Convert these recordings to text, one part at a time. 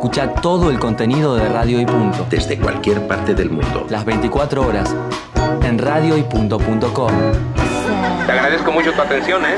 Escucha todo el contenido de Radio y Punto. Desde cualquier parte del mundo. Las 24 horas en radioypunto.com. Te agradezco mucho tu atención, ¿eh?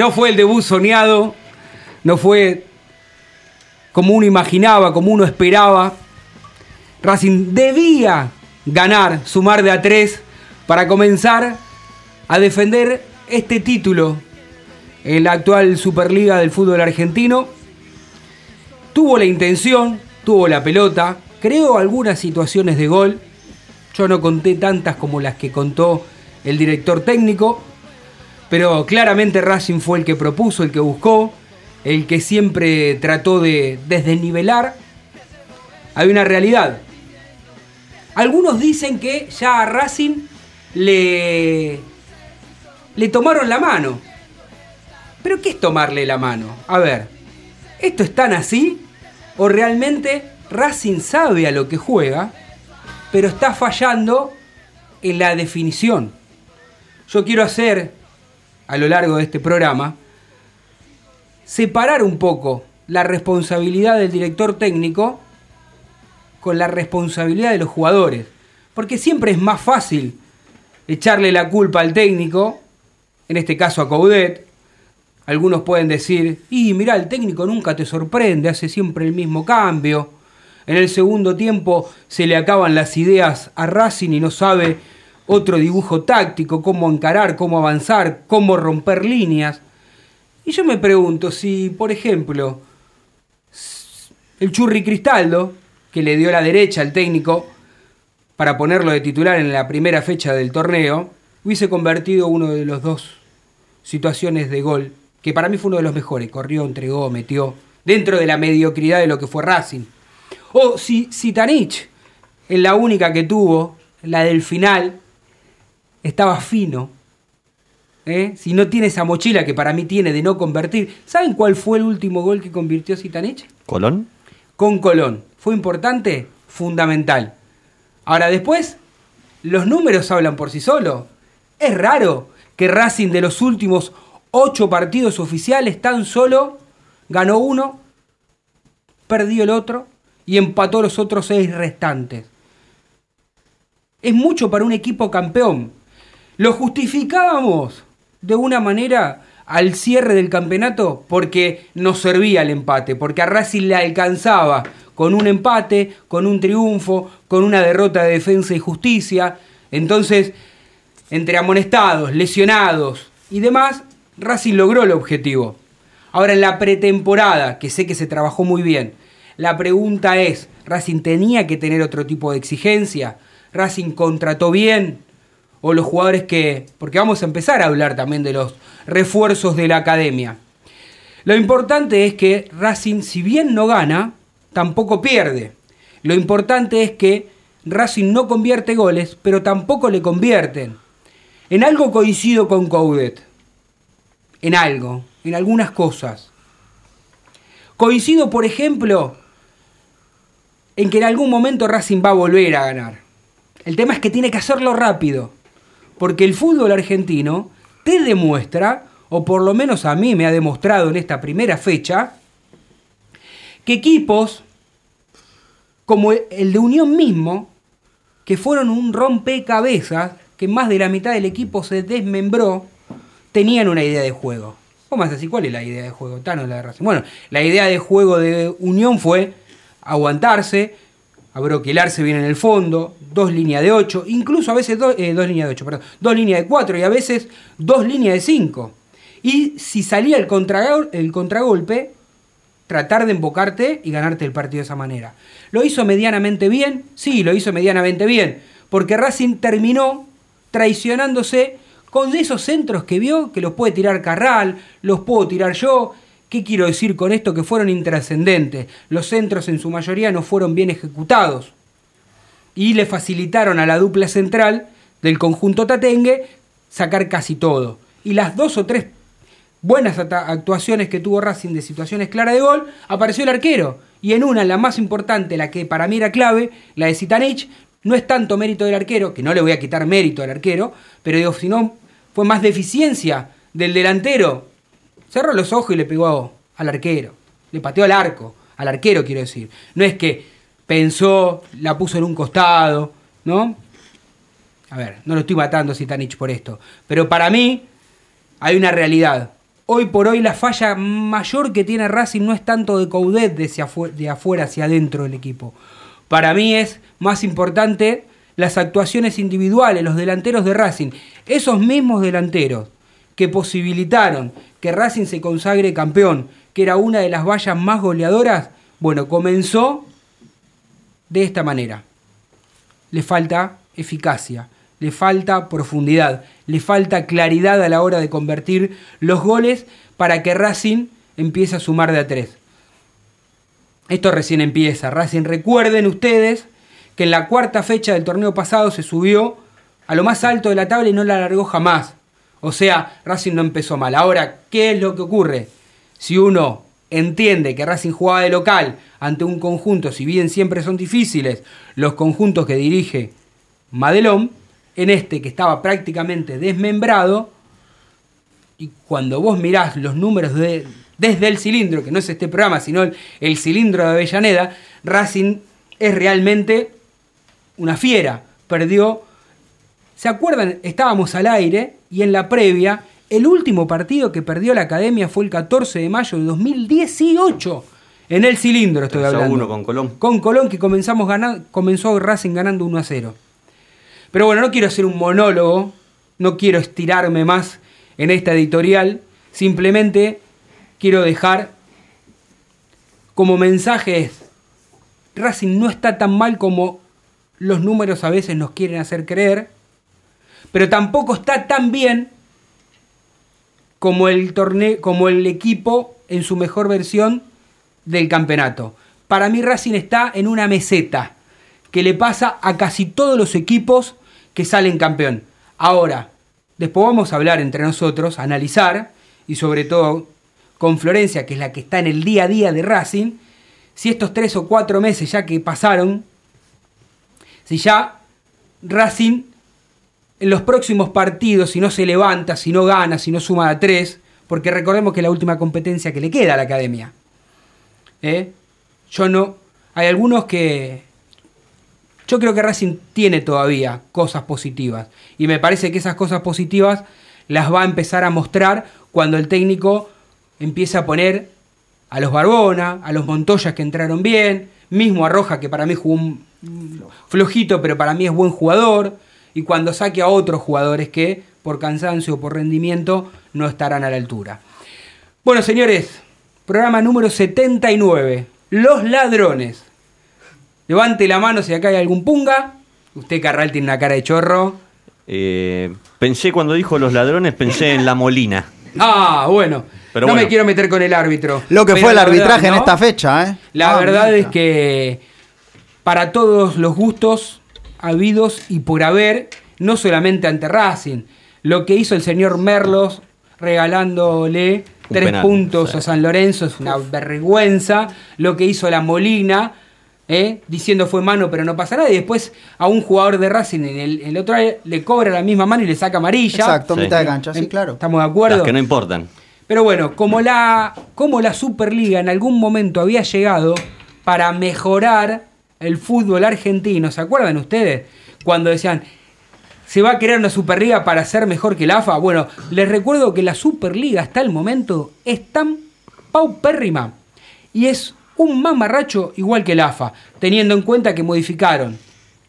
No fue el debut soñado, no fue como uno imaginaba, como uno esperaba. Racing debía ganar, sumar de a tres para comenzar a defender este título en la actual Superliga del fútbol argentino. Tuvo la intención, tuvo la pelota, creó algunas situaciones de gol. Yo no conté tantas como las que contó el director técnico, pero claramente Racing fue el que propuso, el que buscó, el que siempre trató de desnivelar. Hay una realidad. Algunos dicen que ya a Racing le, le tomaron la mano. ¿Pero qué es tomarle la mano? A ver, ¿esto es tan así? ¿O realmente Racing sabe a lo que juega, pero está fallando en la definición? Yo quiero hacer, a lo largo de este programa, separar un poco la responsabilidad del director técnico con la responsabilidad de los jugadores. Porque siempre es más fácil echarle la culpa al técnico, en este caso a Coudet. Algunos pueden decir, y mirá, el técnico nunca te sorprende, hace siempre el mismo cambio. En el segundo tiempo se le acaban las ideas a Racing y no sabe otro dibujo táctico, cómo encarar, cómo avanzar, cómo romper líneas. Y yo me pregunto si, por ejemplo, el Churri Cristaldo, que le dio la derecha al técnico para ponerlo de titular en la primera fecha del torneo, hubiese convertido uno de los dos situaciones de gol, que para mí fue uno de los mejores. Corrió, entregó, metió, dentro de la mediocridad de lo que fue Racing. O si Sitanich, en la única que tuvo, la del final, estaba fino. ¿eh? Si no tiene esa mochila que para mí tiene de no convertir. ¿Saben cuál fue el último gol que convirtió Sitanich? ¿Colón? Con Colón. ¿Fue importante? Fundamental. Ahora después, los números hablan por sí solos. Es raro que Racing de los últimos ocho partidos oficiales tan solo ganó uno, perdió el otro y empató los otros seis restantes. Es mucho para un equipo campeón. Lo justificábamos de una manera al cierre del campeonato porque nos servía el empate, porque a Racing le alcanzaba con un empate, con un triunfo, con una derrota de defensa y justicia. Entonces, entre amonestados, lesionados y demás, Racing logró el objetivo. Ahora en la pretemporada, que sé que se trabajó muy bien, la pregunta es, ¿Racing tenía que tener otro tipo de exigencia? ¿Racing contrató bien? ¿O los jugadores que... Porque vamos a empezar a hablar también de los refuerzos de la academia. Lo importante es que Racing, si bien no gana, tampoco pierde. Lo importante es que Racing no convierte goles, pero tampoco le convierten. En algo coincido con Coudet. En algo, en algunas cosas. Coincido, por ejemplo, en que en algún momento Racing va a volver a ganar. El tema es que tiene que hacerlo rápido, porque el fútbol argentino te demuestra, o por lo menos a mí me ha demostrado en esta primera fecha, que equipos como el de Unión mismo, que fueron un rompecabezas, que más de la mitad del equipo se desmembró, tenían una idea de juego. ¿Cómo es así? ¿Cuál es la idea de juego? Tano, la de Racing. Bueno, la idea de juego de Unión fue aguantarse, abroquelarse bien en el fondo, dos líneas de 8, incluso a veces eh, dos líneas de 8, perdón, dos líneas de 4 y a veces dos líneas de 5. Y si salía el, el contragolpe, tratar de embocarte y ganarte el partido de esa manera. ¿Lo hizo medianamente bien? Sí, lo hizo medianamente bien, porque Racing terminó traicionándose con esos centros que vio que los puede tirar Carral, los puedo tirar yo. ¿Qué quiero decir con esto? Que fueron intrascendentes. Los centros en su mayoría no fueron bien ejecutados. Y le facilitaron a la dupla central del conjunto Tatengue sacar casi todo. Y las dos o tres buenas actuaciones que tuvo Racing de situaciones claras de gol, apareció el arquero. Y en una, la más importante, la que para mí era clave, la de Zitanich, no es tanto mérito del arquero, que no le voy a quitar mérito al arquero, pero digo, si no, fue más deficiencia del delantero. Cerró los ojos y le pegó al arquero. Le pateó al arco, al arquero quiero decir. No es que pensó, la puso en un costado, ¿no? A ver, no lo estoy matando a Zitanich por esto. Pero para mí hay una realidad. Hoy por hoy la falla mayor que tiene Racing no es tanto de Coudet de, de afuera hacia adentro del equipo. Para mí es más importante las actuaciones individuales, los delanteros de Racing. Esos mismos delanteros que posibilitaron que Racing se consagre campeón, que era una de las vallas más goleadoras, bueno, comenzó de esta manera. Le falta eficacia, le falta profundidad, le falta claridad a la hora de convertir los goles para que Racing empiece a sumar de a tres. Esto recién empieza. Racing, recuerden ustedes que en la cuarta fecha del torneo pasado se subió a lo más alto de la tabla y no la alargó jamás. O sea, Racing no empezó mal. Ahora, ¿qué es lo que ocurre? Si uno entiende que Racing jugaba de local ante un conjunto, si bien siempre son difíciles los conjuntos que dirige Madelón, en este que estaba prácticamente desmembrado, y cuando vos mirás los números de, desde el cilindro, que no es este programa, sino el, el cilindro de Avellaneda, Racing es realmente una fiera. Perdió. ¿Se acuerdan? Estábamos al aire y en la previa, el último partido que perdió la academia fue el 14 de mayo de 2018. En el cilindro estoy 3 a hablando. 1 con Colón. Con Colón que comenzamos ganar, comenzó Racing ganando 1 a 0. Pero bueno, no quiero hacer un monólogo, no quiero estirarme más en esta editorial, simplemente quiero dejar como mensaje es, Racing no está tan mal como los números a veces nos quieren hacer creer, pero tampoco está tan bien como el como el equipo en su mejor versión del campeonato. Para mí Racing está en una meseta que le pasa a casi todos los equipos que salen campeón. Ahora, después vamos a hablar entre nosotros, analizar, y sobre todo con Florencia, que es la que está en el día a día de Racing, si estos tres o cuatro meses ya que pasaron, si ya Racing en los próximos partidos, si no se levanta, si no gana, si no suma a tres, porque recordemos que es la última competencia que le queda a la academia. ¿Eh? Yo no. Hay algunos que. Yo creo que Racing tiene todavía cosas positivas. Y me parece que esas cosas positivas las va a empezar a mostrar cuando el técnico empiece a poner a los Barbona, a los Montoyas que entraron bien, mismo a Roja que para mí jugó un flojito, pero para mí es buen jugador, y cuando saque a otros jugadores que por cansancio o por rendimiento no estarán a la altura. Bueno, señores, programa número 79, Los Ladrones. Levante la mano si acá hay algún punga. Usted, Carral, tiene una cara de chorro. Eh, pensé cuando dijo los ladrones, pensé en la Molina. Ah, bueno. Pero no bueno. me quiero meter con el árbitro. Lo que Pero fue el la arbitraje verdad, en ¿no? esta fecha, ¿eh? La Ah, verdad es que para todos los gustos habidos y por haber, no solamente ante Racing, lo que hizo el señor Merlos regalándole Un tres penal, puntos sí. a San Lorenzo es una vergüenza. Lo que hizo la Molina ¿eh? diciendo fue mano pero no pasa nada, y después a un jugador de Racing en el, en el otro área le cobra la misma mano y le saca amarilla. Exacto, Sí. mitad de cancha, sí, Eh, claro. Estamos de acuerdo. Las que no importan. Pero bueno, como la, como la Superliga en algún momento había llegado para mejorar el fútbol argentino, ¿se acuerdan ustedes? Cuando decían, se va a crear una Superliga para ser mejor que la AFA. Bueno, les recuerdo que la Superliga hasta el momento es tan paupérrima y es un mamarracho igual que la AFA, teniendo en cuenta que modificaron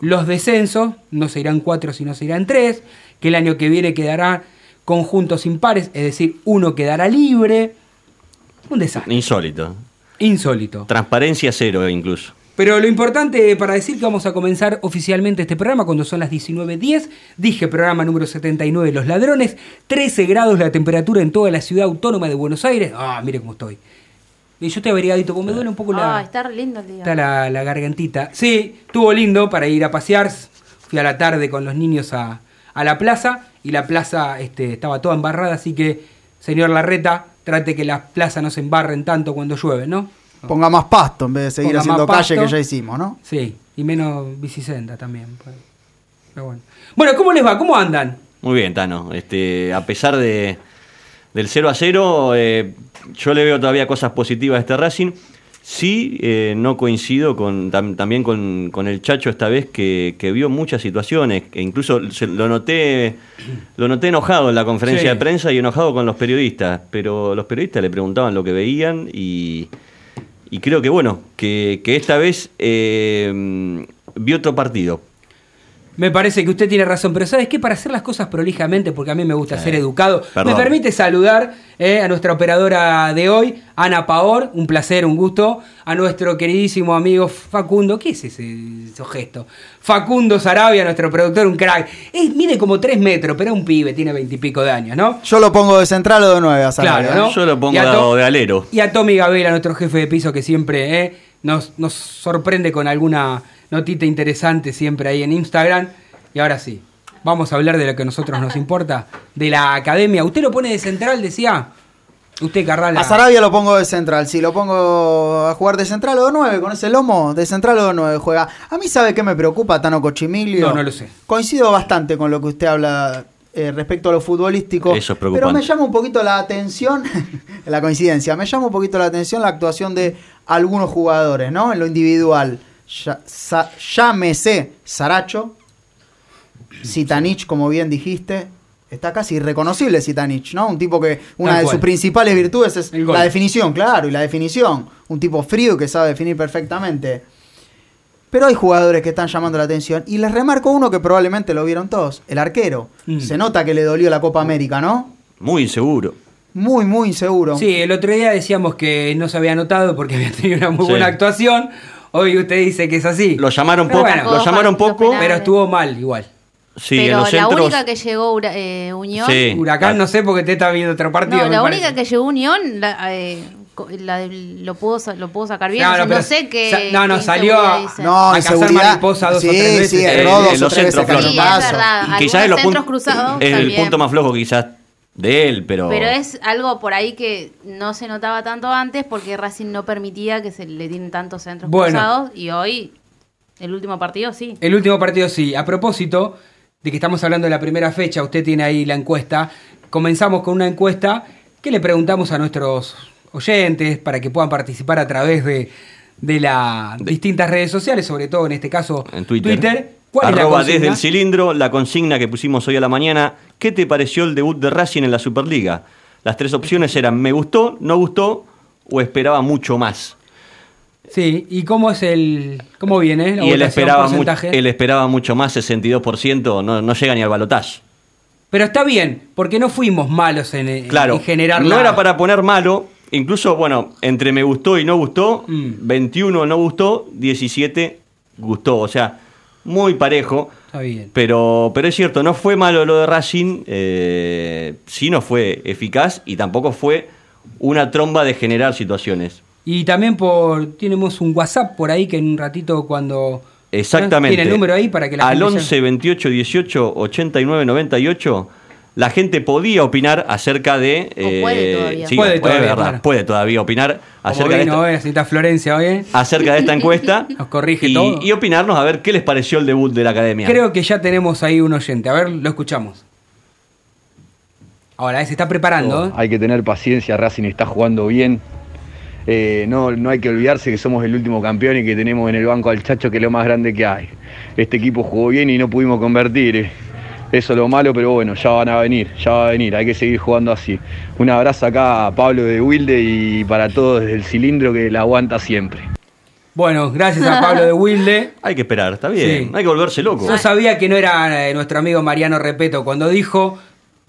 los descensos, no se irán cuatro sino se irán tres, que el año que viene quedará conjuntos impares, es decir, uno quedará libre. Un desastre. Insólito. Insólito. Transparencia cero incluso. Pero lo importante para decir que vamos a comenzar oficialmente este programa cuando son las 19.10. Dije programa número 79, Los Ladrones. 13 grados la temperatura en toda la ciudad autónoma de Buenos Aires. Ah, mire cómo estoy. Y yo estoy abrigadito, porque me duele un poco la, Ah, está lindo el día. está la, la gargantita. Sí, estuvo lindo para ir a pasear. Fui a la tarde con los niños a, a la plaza y la plaza este, estaba toda embarrada, así que, señor Larreta, trate que las plazas no se embarren tanto cuando llueve, ¿no? Ponga más pasto en vez de seguir Ponga haciendo calle pasto. que ya hicimos, ¿no? Sí, y menos bicisenda también. pues. Pero bueno. bueno, ¿cómo les va? ¿Cómo andan? Muy bien, Tano. Este, a pesar de, del 0 a 0, eh, yo le veo todavía cosas positivas a este Racing. Sí, eh, no coincido con, tam- también con, con el Chacho esta vez que, que vio muchas situaciones, que incluso se- lo noté lo noté enojado en la conferencia Sí. de prensa y enojado con los periodistas, pero los periodistas le preguntaban lo que veían y, y creo que bueno, que, que esta vez eh, vio otro partido. Me parece que usted tiene razón, pero ¿sabes qué? Para hacer las cosas prolijamente, porque a mí me gusta Sí. ser educado, Perdón. me permite saludar eh, a nuestra operadora de hoy, Ana Paor, un placer, un gusto, a nuestro queridísimo amigo Facundo, ¿qué es ese, ese gesto? Facundo Sarabia, nuestro productor, un crack. Es, mide como tres metros, pero es un pibe, tiene veintipico de años, ¿no? Yo lo pongo de central o de nueve a Sarabia, Claro. ¿no? Yo lo pongo de- To- de alero. Y a Tommy Gabela, nuestro jefe de piso, que siempre eh, nos, nos sorprende con alguna notita interesante siempre ahí en Instagram. Y ahora sí, vamos a hablar de lo que a nosotros nos importa, de la academia. ¿Usted lo pone de central, decía? Usted, Carrala. A Sarabia lo pongo de central, sí, lo pongo a jugar de central o de nueve, con ese lomo, de central o de nueve juega. A mí, ¿sabe qué me preocupa, Tano Cochimilio? No, no lo sé. Coincido bastante con lo que usted habla eh, respecto a lo futbolístico. Eso es Pero me llama un poquito la atención, la coincidencia, me llama un poquito la atención la actuación de algunos jugadores, ¿no? En lo individual. Ya- sa- llámese Saracho, Zitanich, como bien dijiste. Está casi irreconocible Zitanich, ¿no? Un tipo que una Tal de cual. sus principales virtudes es El gol. la definición, claro, y la definición. Un tipo frío que sabe definir perfectamente. Pero hay jugadores que están llamando la atención. Y les remarco uno que probablemente lo vieron todos, el arquero. Mm. Se nota que le dolió la Copa América, ¿no? Muy inseguro. Muy, muy inseguro. Sí, el otro día decíamos que no se había notado porque había tenido una muy Sí. buena actuación. Hoy usted dice que es así. Lo llamaron Pero poco, bueno, lo llamaron Los poco. pero estuvo mal igual. Sí, en Pero los la centros. única que llegó Ura- eh, Unión. Sí. Huracán no sé porque usted está viendo otro partido. No, la parece. única que llegó Unión la, eh, lo, pudo, sa- lo pudo sacar bien. No, no, sé qué. no, no, salió a-. No, A en cazar mariposa dos sí, o tres veces. sí, Eh, dos en los veces centros flojos. Sí, es verdad. Quizás es lo centros cruzados es el punto más flojo quizás de él, pero, Pero es algo por ahí que no se notaba tanto antes porque Racing no permitía que se le den tantos centros Bueno. cruzados y hoy, el último partido, sí. El último partido sí. A propósito de que estamos hablando de la primera fecha, usted tiene ahí la encuesta. Comenzamos con una encuesta que le preguntamos a nuestros oyentes para que puedan participar a través de, de las distintas redes sociales, sobre todo en este caso en Twitter. ¿Cuál Arroba es la desde el cilindro, la consigna que pusimos hoy a la mañana. ¿Qué te pareció el debut de Racing en la Superliga? Las tres opciones eran me gustó, no gustó o esperaba mucho más. Sí, ¿y cómo es el cómo viene la y él esperaba, él mucho más, 62%, no, no llega ni al balotaje. Pero está bien, porque no fuimos malos en, Claro, en generar no era para poner malo, incluso, bueno, entre me gustó y no gustó, Mm. 21 no gustó, 17 gustó, o sea, muy parejo. Está bien. Pero, pero es cierto, no fue malo lo de Racing, eh, sí no fue eficaz y tampoco fue una tromba de generar situaciones. Y también por tenemos un WhatsApp por ahí que en un ratito cuando Exactamente. tiene el número ahí para que la Al gente ya- 11 28 18 89 98 la gente podía opinar acerca de... eh, O puede todavía. sí, Puede todavía, verdad, claro. puede todavía opinar Como acerca de, esta, está Florencia hoy. acerca de esta encuesta. Nos corrige y, todo. y opinarnos a ver qué les pareció el debut de la academia. Creo que ya tenemos ahí un oyente. A ver, lo escuchamos. Ahora, eh, se está preparando. ¿eh? Hay que tener paciencia, Racing está jugando bien. Eh, no, no hay que olvidarse que somos el último campeón y que tenemos en el banco al Chacho que es lo más grande que hay. Este equipo jugó bien y no pudimos convertir. Eso es lo malo, pero bueno, ya van a venir, ya va a venir, hay que seguir jugando así. Un abrazo acá a Pablo de Wilde y para todos desde el cilindro que la aguanta siempre. Bueno, gracias a Pablo de Wilde. Hay que esperar, está bien. Sí. Hay que volverse loco. Yo sabía que no era eh, nuestro amigo Mariano Repeto. Cuando dijo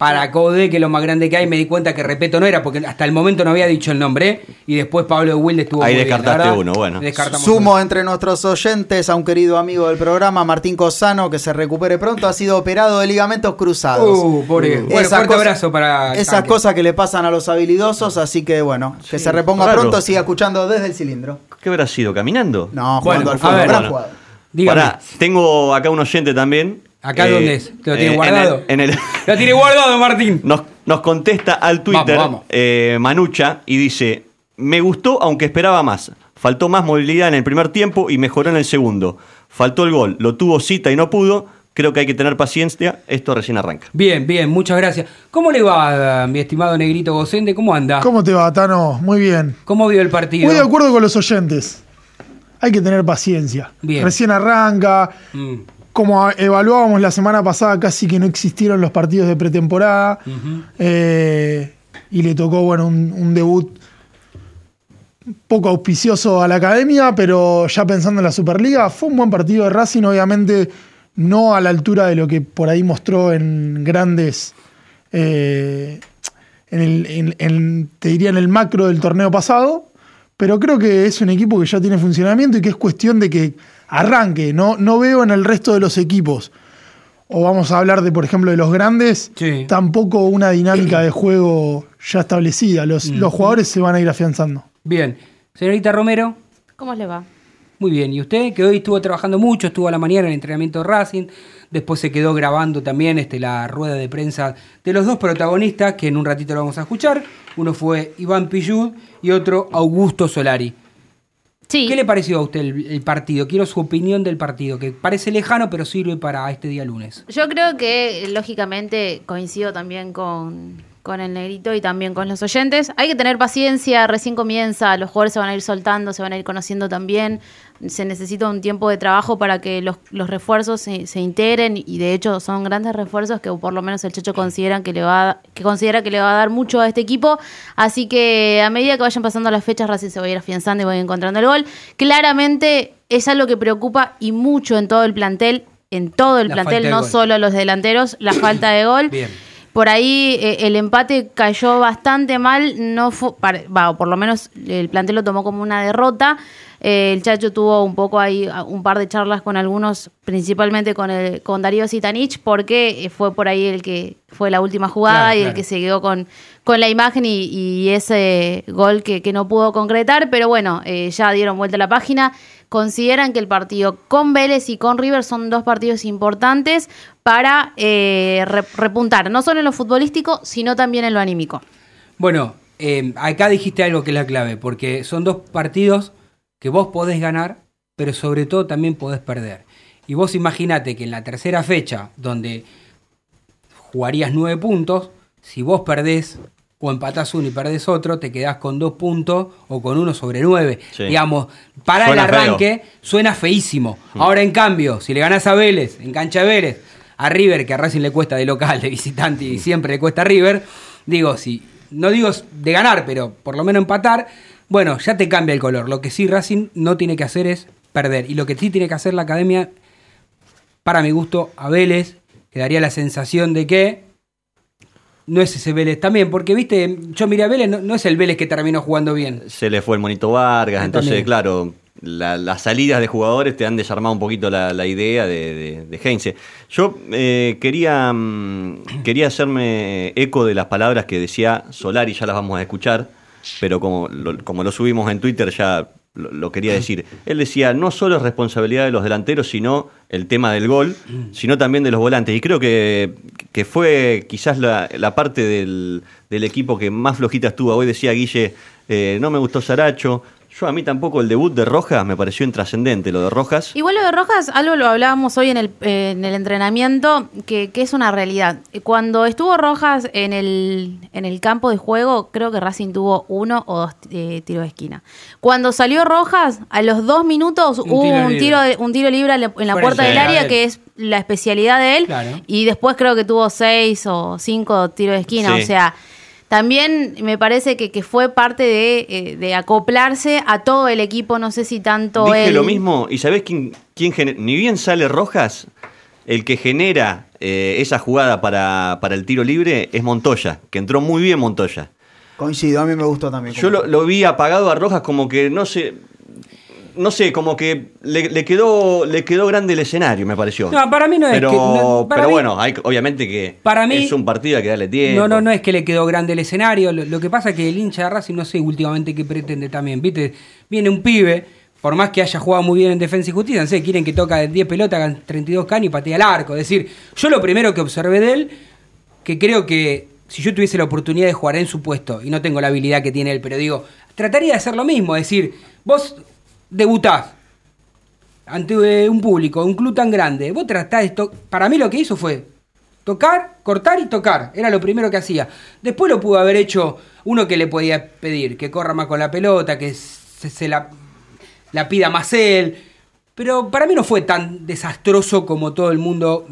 para Code que es lo más grande que hay, me di cuenta que Repeto no era, porque hasta el momento no había dicho el nombre. Y después Pablo de Wilde estuvo Ahí muy descartaste uno, bueno. Descartamos Sumo uno. entre nuestros oyentes a un querido amigo del programa, Martín Cosano, que se recupere pronto. Ha sido operado de ligamentos cruzados. Uh, pobre. Bueno, Esas fuerte abrazo para. Esas Tanque. cosas que le pasan a los habilidosos, así que bueno, que se reponga pronto, siga escuchando desde el cilindro. ¿Qué habrá sido? ¿Caminando? No, Bueno, jugando al fútbol, ver. gran Bueno. jugador. Dígame. Pará, tengo acá un oyente también. ¿Acá Eh, dónde es? ¿Te lo tiene eh, guardado? En el, en el- Lo tiene guardado, Martín. nos, nos contesta al Twitter Vamos, vamos. eh, Manucha y dice: Me gustó, aunque esperaba más. Faltó más movilidad en el primer tiempo y mejoró en el segundo. Faltó el gol, lo tuvo cita y no pudo. Creo que hay que tener paciencia. Esto recién arranca. Bien, bien, muchas gracias. ¿Cómo le va, mi estimado Negrito Gocende? ¿Cómo anda? ¿Cómo te va, Tano? Muy bien. ¿Cómo vio el partido? Muy de acuerdo con los oyentes. Hay que tener paciencia. Bien. Recién arranca. Mm, Como evaluábamos la semana pasada, casi que no existieron los partidos de pretemporada. Eh, y le tocó, bueno, un, un debut poco auspicioso a la academia, pero ya pensando en la Superliga, fue un buen partido de Racing, obviamente no a la altura de lo que por ahí mostró en grandes, eh, en el, en- en- te diría en el macro del torneo pasado, pero creo que es un equipo que ya tiene funcionamiento y que es cuestión de que arranque, no, no veo en el resto de los equipos. O vamos a hablar de, por ejemplo, de los grandes, Sí. tampoco una dinámica de juego ya establecida. Los, los jugadores se van a ir afianzando. Bien. Señorita Romero, ¿Cómo le va? muy bien. ¿Y usted, que hoy estuvo trabajando mucho, estuvo a la mañana en el entrenamiento de Racing, después se quedó grabando también este, la rueda de prensa de los dos protagonistas, que en un ratito lo vamos a escuchar. Uno fue Iván Pillud y otro Augusto Solari. Sí. ¿Qué le pareció a usted el, el partido? Quiero su opinión del partido, que parece lejano, pero sirve para este día lunes. Yo creo que, lógicamente, coincido también con, con el negrito y también con los oyentes. Hay que tener paciencia, recién comienza, los jugadores se van a ir soltando, se van a ir conociendo también. Se necesita un tiempo de trabajo para que los, los refuerzos se, se integren y de hecho son grandes refuerzos que por lo menos el Checho consideran que le va a- que considera que le va a dar mucho a este equipo. Así que a medida que vayan pasando las fechas, Racing se va a ir afianzando y va a ir encontrando el gol. Claramente es algo que preocupa y mucho en todo el plantel, en todo el La plantel, no gol. solo a los delanteros, la falta de gol. Bien. Por ahí eh, el empate cayó bastante mal, no fue, pare- va, o por lo menos el plantel lo tomó como una derrota. Eh, el Chacho tuvo un poco ahí un par de charlas con algunos, principalmente con el, con Darío Sitanich, porque eh, fue por ahí el que fue la última jugada Claro, y el que se quedó con, con la imagen y, y ese gol que, que no pudo concretar. Pero bueno, eh, ya dieron vuelta a la página. Consideran que el partido con Vélez y con River son dos partidos importantes para eh, re- repuntar, no solo en lo futbolístico, sino también en lo anímico. Bueno, eh, acá dijiste algo que es la clave, porque son dos partidos que vos podés ganar, pero sobre todo también podés perder. Y vos imaginate que en la tercera fecha, donde jugarías nueve puntos, si vos perdés o empatás uno y perdés otro, te quedás con dos puntos o con uno sobre nueve. Sí. Digamos, para Suena el arranque suena feísimo. Ahora, en cambio, si le ganás a Vélez, en cancha de Vélez, a River, que a Racing le cuesta de local, de visitante y siempre le cuesta a River, digo, si no digo de ganar, pero por lo menos empatar, bueno, ya te cambia el color. Lo que sí Racing no tiene que hacer es perder. Y lo que sí tiene que hacer la academia, para mi gusto, a Vélez, que daría la sensación de que no es ese Vélez también, porque viste, yo miré a Vélez, no, no es el Vélez que terminó jugando bien. Se le fue el monito Vargas, entonces, también. claro, la- las salidas de jugadores te han desarmado un poquito la, la idea de, de, de Heinze. Yo eh, quería, mm, quería hacerme eco de las palabras que decía Solari, ya las vamos a escuchar, pero como lo, como lo subimos en Twitter ya lo, lo quería decir. Él decía, no solo es responsabilidad de los delanteros, sino el tema del gol, sino también de los volantes. Y creo que, que fue quizás la, la parte del, del equipo que más flojita estuvo. Hoy decía Guille, eh, no me gustó Saracho. Yo a mí tampoco el debut de Rojas me pareció intrascendente, lo de Rojas. Igual lo de Rojas, algo lo hablábamos hoy en el, eh, en el entrenamiento, que, que es una realidad. Cuando estuvo Rojas en el, en el campo de juego, creo que Racing tuvo uno o dos eh, tiros de esquina. Cuando salió Rojas, a los dos minutos Un hubo tiro un tiro, de- un tiro libre en la, puerta de del área, que es la especialidad de él. Claro. Y después creo que tuvo seis o cinco tiros de esquina. Sí. O sea, también me parece que, que fue parte de, eh, de acoplarse a todo el equipo. No sé si tanto Dije él. lo mismo, y ¿sabés quién, quién gener- Ni bien sale Rojas, el que genera eh, esa jugada para, para el tiro libre es Montoya, que entró muy bien Montoya. Coincido, a mí me gustó también. Yo lo, lo vi apagado a Rojas como que no sé. No sé, como que le, le quedó le quedó grande el escenario, me pareció. No, para mí no es pero, que- no, para pero mí- bueno, hay, obviamente que Para mí- es un partido, hay que darle tiempo. No, no, no es que le quedó grande el escenario. Lo, lo que pasa es que el hincha de Racing, no sé últimamente qué pretende también. ¿Viste? Viene un pibe, por más que haya jugado muy bien en defensa y justicia, no sé, quieren que toca 10 pelotas, hagan 32 can y patee al arco. Es decir, yo lo primero que observé de él, que creo que si yo tuviese la oportunidad de jugar en su puesto, y no tengo la habilidad que tiene él, pero digo, trataría de hacer lo mismo. Es decir, vos debutás ante eh, un público, un club tan grande, vos tratás de... Para mí lo que hizo fue tocar, cortar y tocar. Era lo primero que hacía. Después lo pudo haber hecho uno que le podía pedir, que corra más con la pelota, que se, se la, la pida más él. Pero para mí no fue tan desastroso como todo el mundo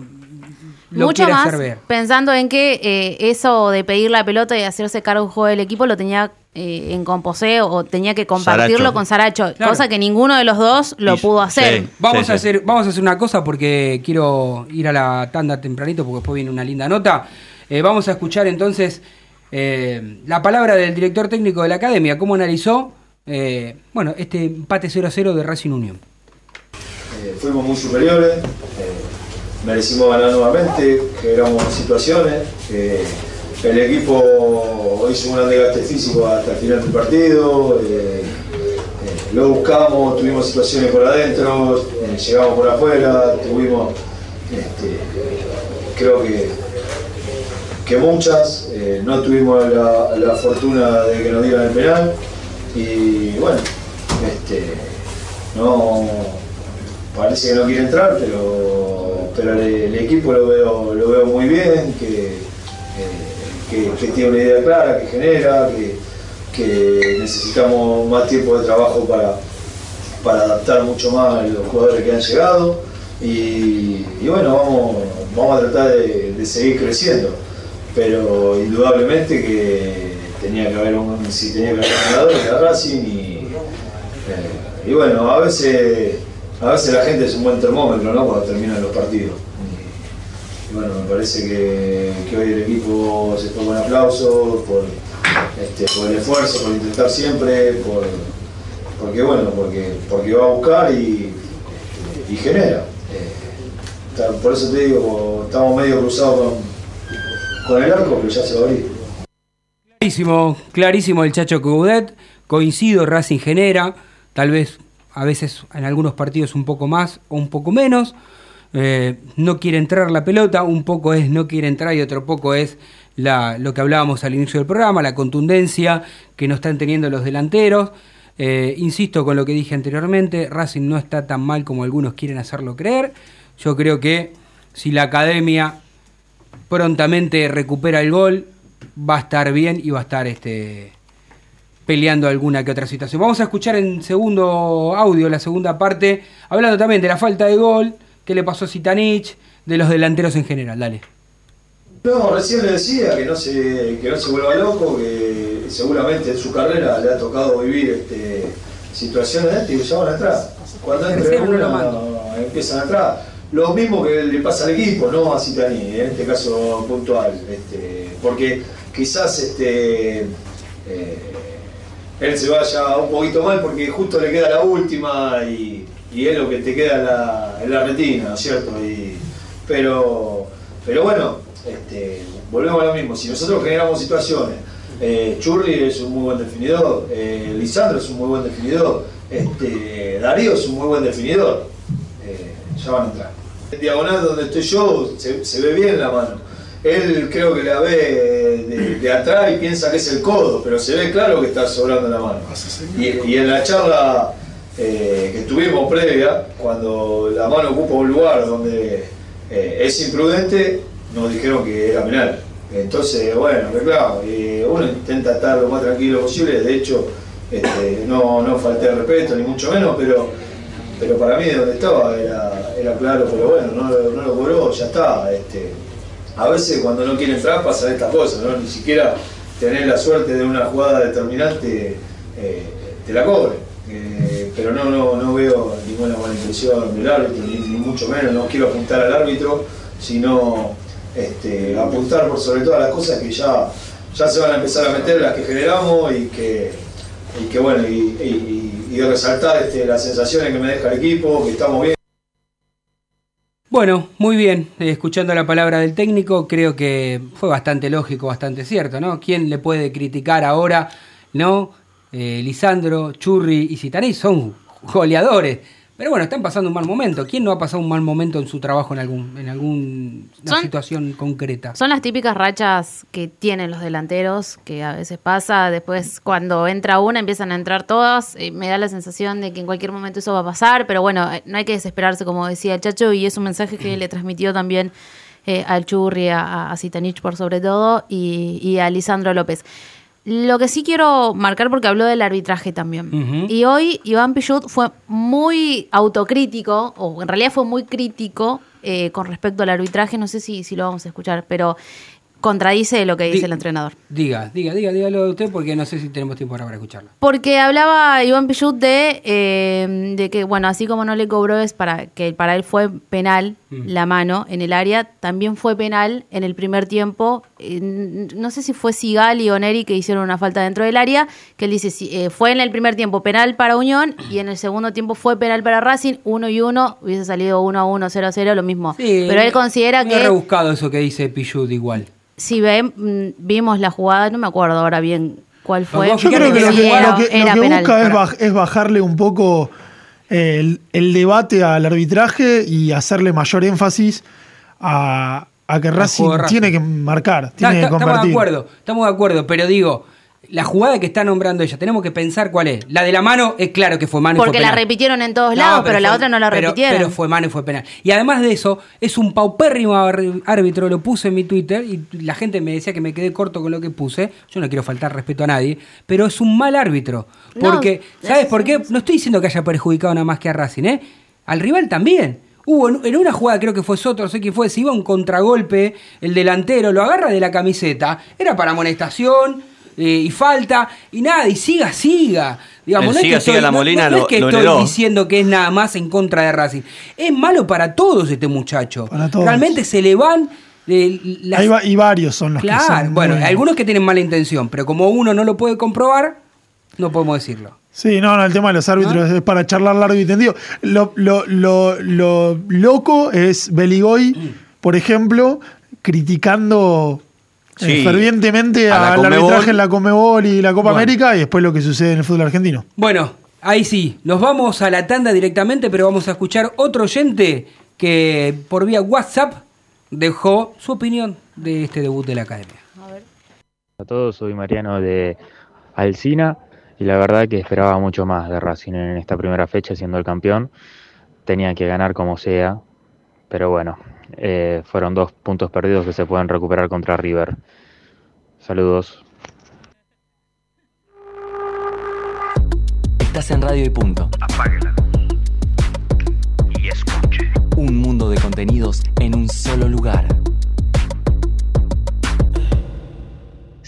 lo Mucho quiere más hacer ver. pensando en que eh, eso de pedir la pelota y hacerse cargo del juego del equipo lo tenía eh, en composeo o tenía que compartirlo Saracho. con Saracho, Claro. cosa que ninguno de los dos lo Y- pudo hacer. sí. Vamos, Sí, a sí. hacer, vamos a hacer una cosa porque quiero ir a la tanda tempranito porque después viene una linda nota. Eh, vamos a escuchar entonces eh, la palabra del director técnico de la academia, cómo analizó eh, bueno, este empate 0-0 de Racing Unión. Eh, fuimos muy superiores, eh, merecimos ganar nuevamente, generamos situaciones, eh, el equipo hizo un gran desgaste físico hasta el final del partido, eh, eh, lo buscamos, tuvimos situaciones por adentro, eh, llegamos por afuera, tuvimos, este, creo que, que muchas, no tuvimos la, la fortuna de que nos dieran el penal y bueno, este, no parece que no quiere entrar, pero, pero el, equipo lo veo, lo veo muy bien, que, eh, que, tiene una idea clara, que genera, que, necesitamos más tiempo de trabajo para, para adaptar mucho más a los jugadores que han llegado. Y, bueno, vamos, vamos a tratar de, seguir creciendo, pero indudablemente que tenía que haber un, si tenía que haber ganadores de Racing y, eh, y bueno, a veces, a veces la gente es un buen termómetro ¿no? cuando terminan los partidos. Y, bueno, me parece que, hoy el equipo se fue con aplausos por, este, por el esfuerzo, por intentar siempre, por, porque bueno, porque, porque va a buscar y, genera. Eh, por eso te digo, estamos medio cruzados con, con el arco, pero ya se va a abrir. Clarísimo, clarísimo el Chacho Coudet. Coincido, Racing genera, tal vez a veces en algunos partidos un poco más o un poco menos. Eh, no quiere entrar la pelota, un poco es no quiere entrar y otro poco es lo que hablábamos al inicio del programa, la contundencia que no están teniendo los delanteros. Eh, insisto con lo que dije anteriormente, Racing no está tan mal como algunos quieren hacerlo creer. Yo creo que si la academia prontamente recupera el gol, va a estar bien y va a estar este peleando alguna que otra situación. Vamos a escuchar en segundo audio, la segunda parte, hablando también de la falta de gol, qué le pasó a Zitanich, de los delanteros en general. Dale. No, recién le decía que no se, que no se vuelva loco, que seguramente en su carrera le ha tocado vivir este, situaciones de este y lo llaman atrás. Cuando lo mando. empiezan atrás. Lo mismo que le pasa al equipo, no a Citani, en este caso puntual. Este, porque quizás este, eh, él se vaya un poquito mal porque justo le queda la última y, es lo que te queda en la, en la retina, ¿no es cierto? Pero, pero bueno, este, volvemos a lo mismo. Si nosotros generamos situaciones, eh, Churri es un muy buen definidor, eh, Lisandro es un muy buen definidor, Este, Darío es un muy buen definidor. Eh, ya van a entrar. En diagonal donde estoy yo se ve bien la mano. Él creo que la ve de, de atrás y piensa que es el codo, pero se ve claro que está sobrando la mano. Y, y en la charla eh, que tuvimos previa, cuando la mano ocupa un lugar donde eh, es imprudente, nos dijeron que era penal. Entonces, bueno, claro, eh, uno intenta estar lo más tranquilo posible, de hecho, este, no, no falté respeto, ni mucho menos, pero, pero para mí de donde estaba era, era claro, pero bueno, no, lo- no lo cobró, ya está. Este, a veces cuando no quiere entrar pasan estas cosas, ¿no? ni siquiera tener la suerte de una jugada determinante eh, te la cobre. Eh, pero no, no, no veo ninguna mala intención del árbitro, ni, mucho menos, no quiero apuntar al árbitro, sino este, apuntar por sobre todas las cosas que ya, ya se van a empezar a meter, las que generamos y que, y que bueno, y, y- resaltar este, las sensaciones que me deja el equipo, que estamos bien. Bueno, muy bien. Eh, escuchando la palabra del técnico, creo que fue bastante lógico, bastante cierto, ¿no? ¿Quién le puede criticar ahora, no? Eh, Lisandro, Churri y Zitaney son goleadores. Pero bueno, están pasando un mal momento. ¿Quién no ha pasado un mal momento en su trabajo en algún en alguna situación concreta? Son las típicas rachas que tienen los delanteros, que a veces pasa, después cuando entra una empiezan a entrar todas, eh, me da la sensación de que en cualquier momento eso va a pasar, pero bueno, eh, no hay que desesperarse como decía el Chacho y es un mensaje que le transmitió también eh, al Churri, a, a Zitanich por sobre todo y, y a Lisandro López. Lo que sí quiero marcar porque habló del arbitraje también. Y hoy Iván Pichut fue muy autocrítico, o en realidad fue muy crítico eh, con respecto al arbitraje. No sé si, si lo vamos a escuchar, pero contradice lo que dice Di- el entrenador. Diga, diga, diga, dígalo usted porque no sé si tenemos tiempo ahora para escucharlo. Porque hablaba Iván Pichut de, eh, de que, bueno, así como no le cobró es para que para él fue penal Mm. la mano en el área, también fue penal en el primer tiempo. Eh, no sé si fue Sigal y Oneri que hicieron una falta dentro del área, que él dice, si, eh, fue en el primer tiempo penal para Unión y en el segundo tiempo fue penal para Racing, uno y uno, hubiese salido 1 a 1, 0 a 0, lo mismo. Sí, Pero él considera que rebuscado eso que dice Pichud igual. Si ve, mm, vimos la jugada, no me acuerdo ahora bien cuál fue. Yo creo que lo que, era- lo que- lo era que penal. busca es, baj- es bajarle un poco el, el debate al arbitraje y hacerle mayor énfasis a, a que Racing, tiene que marcar, Está- tiene que estamos de convertir. acuerdo, estamos de acuerdo, pero digo, la jugada que está nombrando ella, tenemos que pensar cuál es. La de la mano es claro que fue mano y Porque fue la penal. repitieron en todos No, lados, pero, la fue- otra no la pero- repitieron. Pero fue mano y fue penal. Y además de eso, es un paupérrimo árbitro, lo puse en mi Twitter y la gente me decía que me quedé corto con lo que puse. Yo no quiero faltar respeto a nadie, pero es un mal árbitro. No, Porque, ¿sabes por qué? No estoy diciendo que haya perjudicado nada más que a Racing, ¿eh? Al rival también. Hubo en, en una jugada, creo que fue Soto, no sé quién fue, se iba un contragolpe, el delantero lo agarra de la camiseta, era para amonestación eh, y falta, y nada, y siga, siga. Digamos, no es siga, que siga estoy, la no- Molina no es lo- que lo estoy heredó. diciendo que es nada más en contra de Racing. Es malo para todos este muchacho. Para todos. Realmente se le van eh, las- Ahí va- y varios son los que Claro, son bueno, muy- algunos que tienen mala intención, pero como uno no lo puede comprobar, no podemos decirlo. Sí, no, no, el tema de los árbitros ¿Ah? es para charlar largo y tendido. Lo, lo, lo, lo loco es Beligoy, Mm. por ejemplo, criticando Sí, fervientemente a la al arbitraje en la Comebol y la Copa Bueno. América y después lo que sucede en el fútbol argentino. Bueno, ahí sí, nos vamos a la tanda directamente, pero vamos a escuchar otro oyente que por vía WhatsApp dejó su opinión de este debut de la academia. a todos, soy Mariano de Alcina y la verdad que esperaba mucho más de Racing en esta primera fecha siendo el campeón. Tenía que ganar como sea, pero bueno, eh, fueron dos puntos perdidos que se pueden recuperar contra River. Saludos. Estás en Radio y Punto. Apáguela. Y escuche. Un mundo de contenidos en un solo lugar.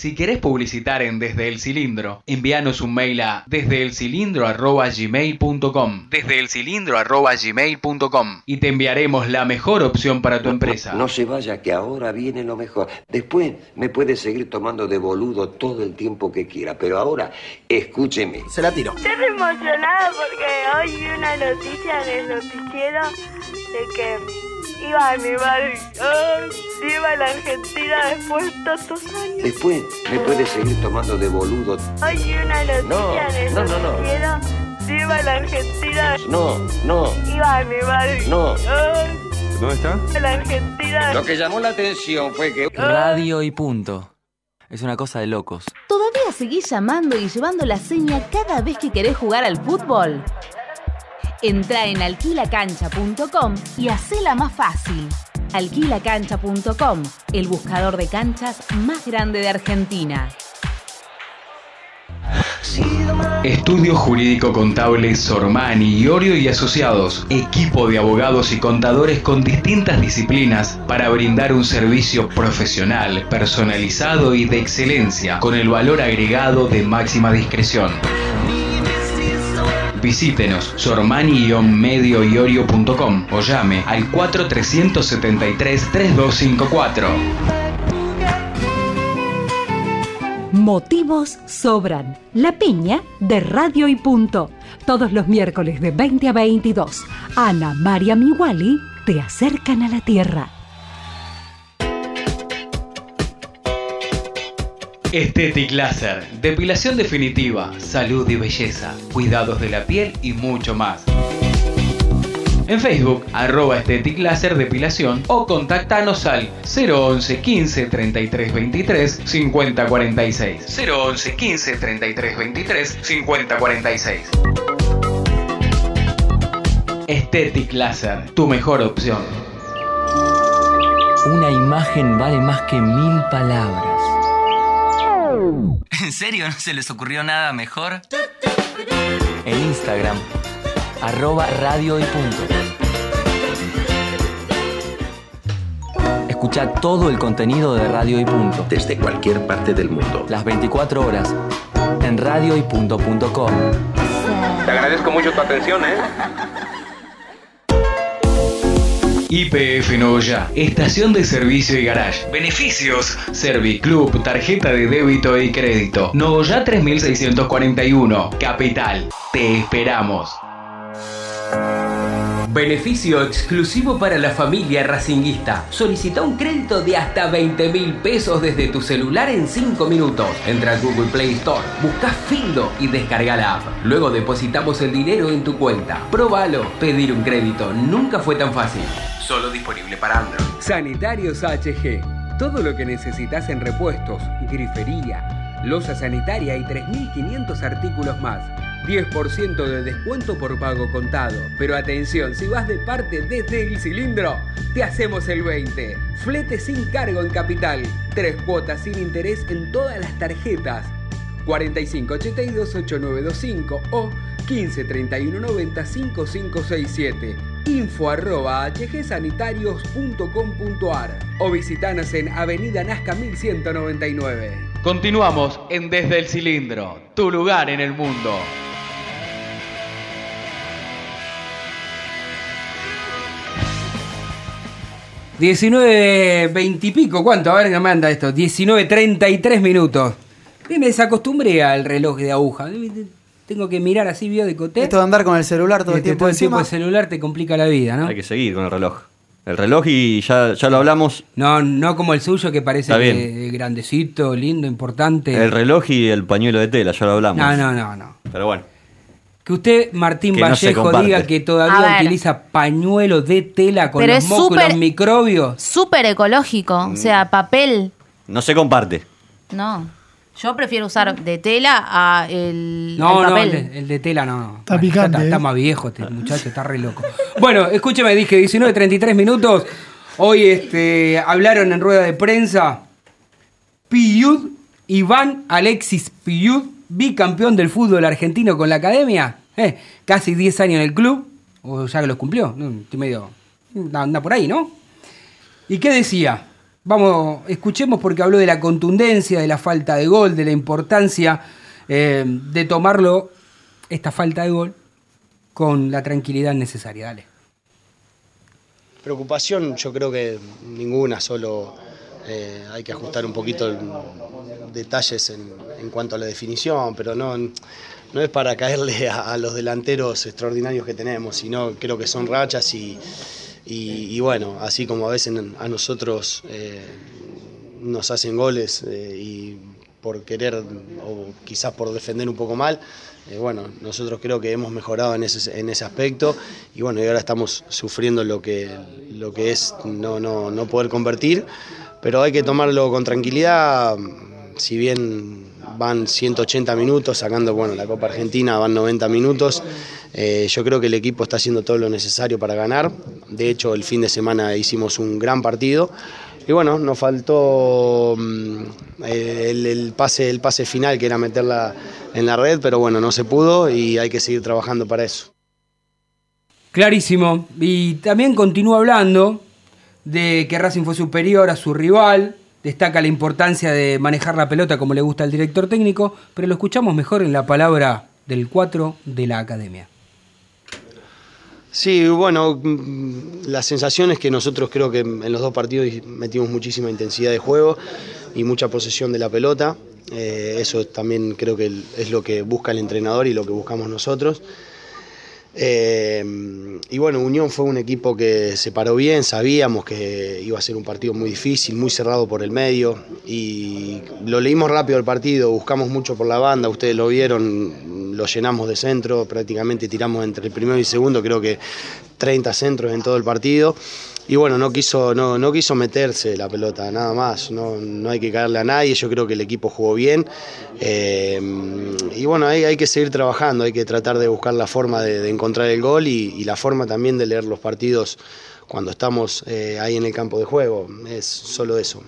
Si querés publicitar en Desde el Cilindro, envíanos un mail a desdeelcilindro@gmail.com. Desdeelcilindro@gmail.com y te enviaremos la mejor opción para tu empresa. No se vaya, que ahora viene lo mejor. Después me puede seguir tomando de boludo todo el tiempo que quiera, pero ahora escúcheme. Se la tiro. Estoy emocionada porque hoy vi una noticia en el noticiero de que iba a nevar. Ay, iba a la Argentina después de tantos años. Después me puede seguir tomando de boludo. Vi una noticia No, el no, no, no. de iba a la Argentina. No, no, Iba mi madre. No. ¿Dónde está? a la Argentina. Lo que llamó la atención fue que... Radio y punto. Es una cosa de locos. ¿Todavía seguís llamando y llevando la seña cada vez que querés jugar al fútbol? Entra en alquilacancha.com y hacela más fácil. Alquilacancha.com, el buscador de canchas más grande de Argentina. Estudio Jurídico Contable Sormani, Iorio y Asociados, equipo de abogados y contadores con distintas disciplinas para brindar un servicio profesional, personalizado y de excelencia, con el valor agregado de máxima discreción. Visítenos sormani-medioiorio.com o llame al 4373-3254. Motivos sobran. La piña de Radio y Punto. Todos los miércoles de 20 a 22. Ana María Miwali te acercan a la tierra. Estetic Laser, depilación definitiva, salud y belleza, cuidados de la piel y mucho más. En Facebook, arroba Estetic Depilación o contactanos al 011 15 33 23 50 46. 011 15 33 23 50 46. Estetic Laser, tu mejor opción. Una imagen vale más que mil palabras. ¿En serio no se les ocurrió nada mejor? En Instagram, arroba radio y punto. Escucha todo el contenido de Radio y Punto. Desde cualquier parte del mundo. Las 24 horas en radioypunto.com. Te agradezco mucho tu atención, ¿eh? IPF Noya, estación de servicio y garage. Beneficios: Serviclub, tarjeta de débito y crédito. Noya 3641, Capital. Te esperamos. Beneficio exclusivo para la familia racinguista. Solicita un crédito de hasta 20 mil pesos desde tu celular en 5 minutos. Entra a Google Play Store, busca Findo y descarga la app. Luego depositamos el dinero en tu cuenta. Probalo. Pedir un crédito nunca fue tan fácil. Solo disponible para Android. Sanitarios HG. Todo lo que necesitas en repuestos, grifería, losa sanitaria y 3.500 artículos más. 10% de descuento por pago contado. Pero atención, si vas de parte desde el cilindro, te hacemos el 20. Flete sin cargo en capital. Tres cuotas sin interés en todas las tarjetas. 4582-8925 o 153190-5567. Info arroba hgsanitarios.com.ar o visitanos en Avenida Nazca 1199. Continuamos en Desde el Cilindro, tu lugar en el mundo. ...19, 20 y pico, ¿cuánto? A ver qué me anda esto. 19, 33 minutos. Y me desacostumbré al reloj de aguja. Tengo que mirar así, vio de coté. Esto de andar con el celular todo el Este, tiempo todo el tiempo encima. el celular te complica la vida, ¿no? Hay que seguir con el reloj. El reloj y ya, ya lo hablamos. No, no como el suyo que parece que- grandecito, lindo, importante. El reloj y el pañuelo de tela, ya lo hablamos. No, no, no, no. Pero bueno. Que usted, Martín Que no Vallejo, diga que todavía utiliza pañuelo de tela con Pero los mocos los súper- microbios. Súper ecológico, o sea, papel, No se comparte. no. Yo prefiero usar de tela a el, No, el no, papel. el de, el de tela no. Está Ya picante, Está, ¿eh? está más viejo este muchacho, está re loco. Bueno, escúcheme, dije 19, 33 minutos. Hoy este, hablaron en rueda de prensa. Piyud, Iván Alexis Piyud, bicampeón del fútbol argentino con la academia. Eh, casi 10 años en el club. O ya que los cumplió. Medio. Anda por ahí, ¿no? ¿Y qué decía? Vamos, escuchemos porque habló de la contundencia, de la falta de gol, de la importancia eh, de tomarlo, esta falta de gol, con la tranquilidad necesaria. Dale. Preocupación yo creo que ninguna, solo eh, hay que ajustar un poquito el- detalles en, en cuanto a la definición, pero no, no es para caerle a, a los delanteros extraordinarios que tenemos, sino creo que son rachas y, y- y bueno, así como a veces a nosotros eh, nos hacen goles eh, y por querer o quizás por defender un poco mal. Eh, bueno, nosotros creo que hemos mejorado en ese, en ese aspecto y bueno, y ahora estamos sufriendo lo que, lo que es no, no, no poder convertir, pero hay que tomarlo con tranquilidad, si bien van 180 minutos, sacando bueno, la Copa Argentina van 90 minutos, eh, yo creo que el equipo está haciendo todo lo necesario para ganar, de hecho el fin de semana hicimos un gran partido. Y bueno, nos faltó mm, el, el pase, el pase final que era meterla en la red, pero bueno, no se pudo y hay que seguir trabajando para eso. Clarísimo. Y también continúa hablando de que Racing fue superior a su rival. Destaca la importancia de manejar la pelota como le gusta al director técnico, pero lo escuchamos mejor en la palabra del 4 de la academia. Sí, bueno, mm, la sensación es que nosotros creo que en los dos partidos metimos muchísima intensidad de juego y mucha posesión de la pelota. Eh, eso también creo que es lo que busca el entrenador y lo que buscamos nosotros. Eh, y bueno, Unión fue un equipo que se paró bien, sabíamos que iba a ser un partido muy difícil, muy cerrado por el medio y lo leímos rápido el partido, buscamos mucho por la banda, ustedes lo vieron, lo llenamos de centro, prácticamente tiramos entre el primero y el segundo, creo que 30 centros en todo el partido. Y bueno, no quiso, no, no quiso meterse la pelota, nada más. No, no hay que caerle a nadie. Yo creo que el equipo jugó bien. Eh, y bueno, hay, hay que seguir trabajando, hay que tratar de buscar la forma de, encontrar el gol y, la forma también de leer los partidos cuando estamos eh, ahí en el campo de juego. Es solo eso.